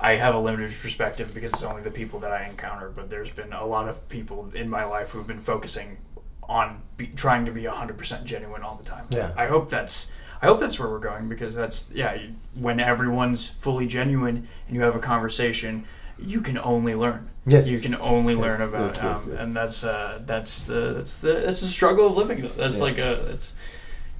I have a limited perspective because it's only the people that I encounter, but there's been a lot of people in my life who've been focusing on be, trying to be 100% genuine all the time. Yeah. I hope that's I hope that's where we're going because that's yeah, when everyone's fully genuine and you have a conversation, you can only learn. Yes. You can only Yes, learn about yes, yes, um, and that's uh, that's the that's the that's the struggle of living. That's Yeah. like a it's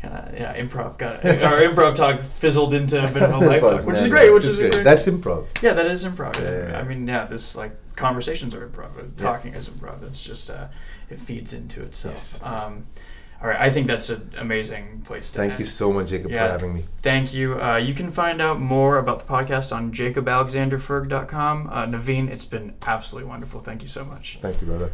kinda, yeah, improv got our improv talk fizzled into a bit of a life talk, which is great, which is great. That's improv. Yeah, that is improv. Yeah, yeah. I mean, yeah, this like conversations are improv. Talking is improv. It's just uh, it feeds into itself. Yes, yes. Um, all right, I think that's an amazing place to Thank end. you so much, Jacob, Yeah. for having me. Thank you. Uh, you can find out more about the podcast on jacobalexanderferg.com. Uh, Naveen, it's been absolutely wonderful. Thank you so much. Thank you, brother.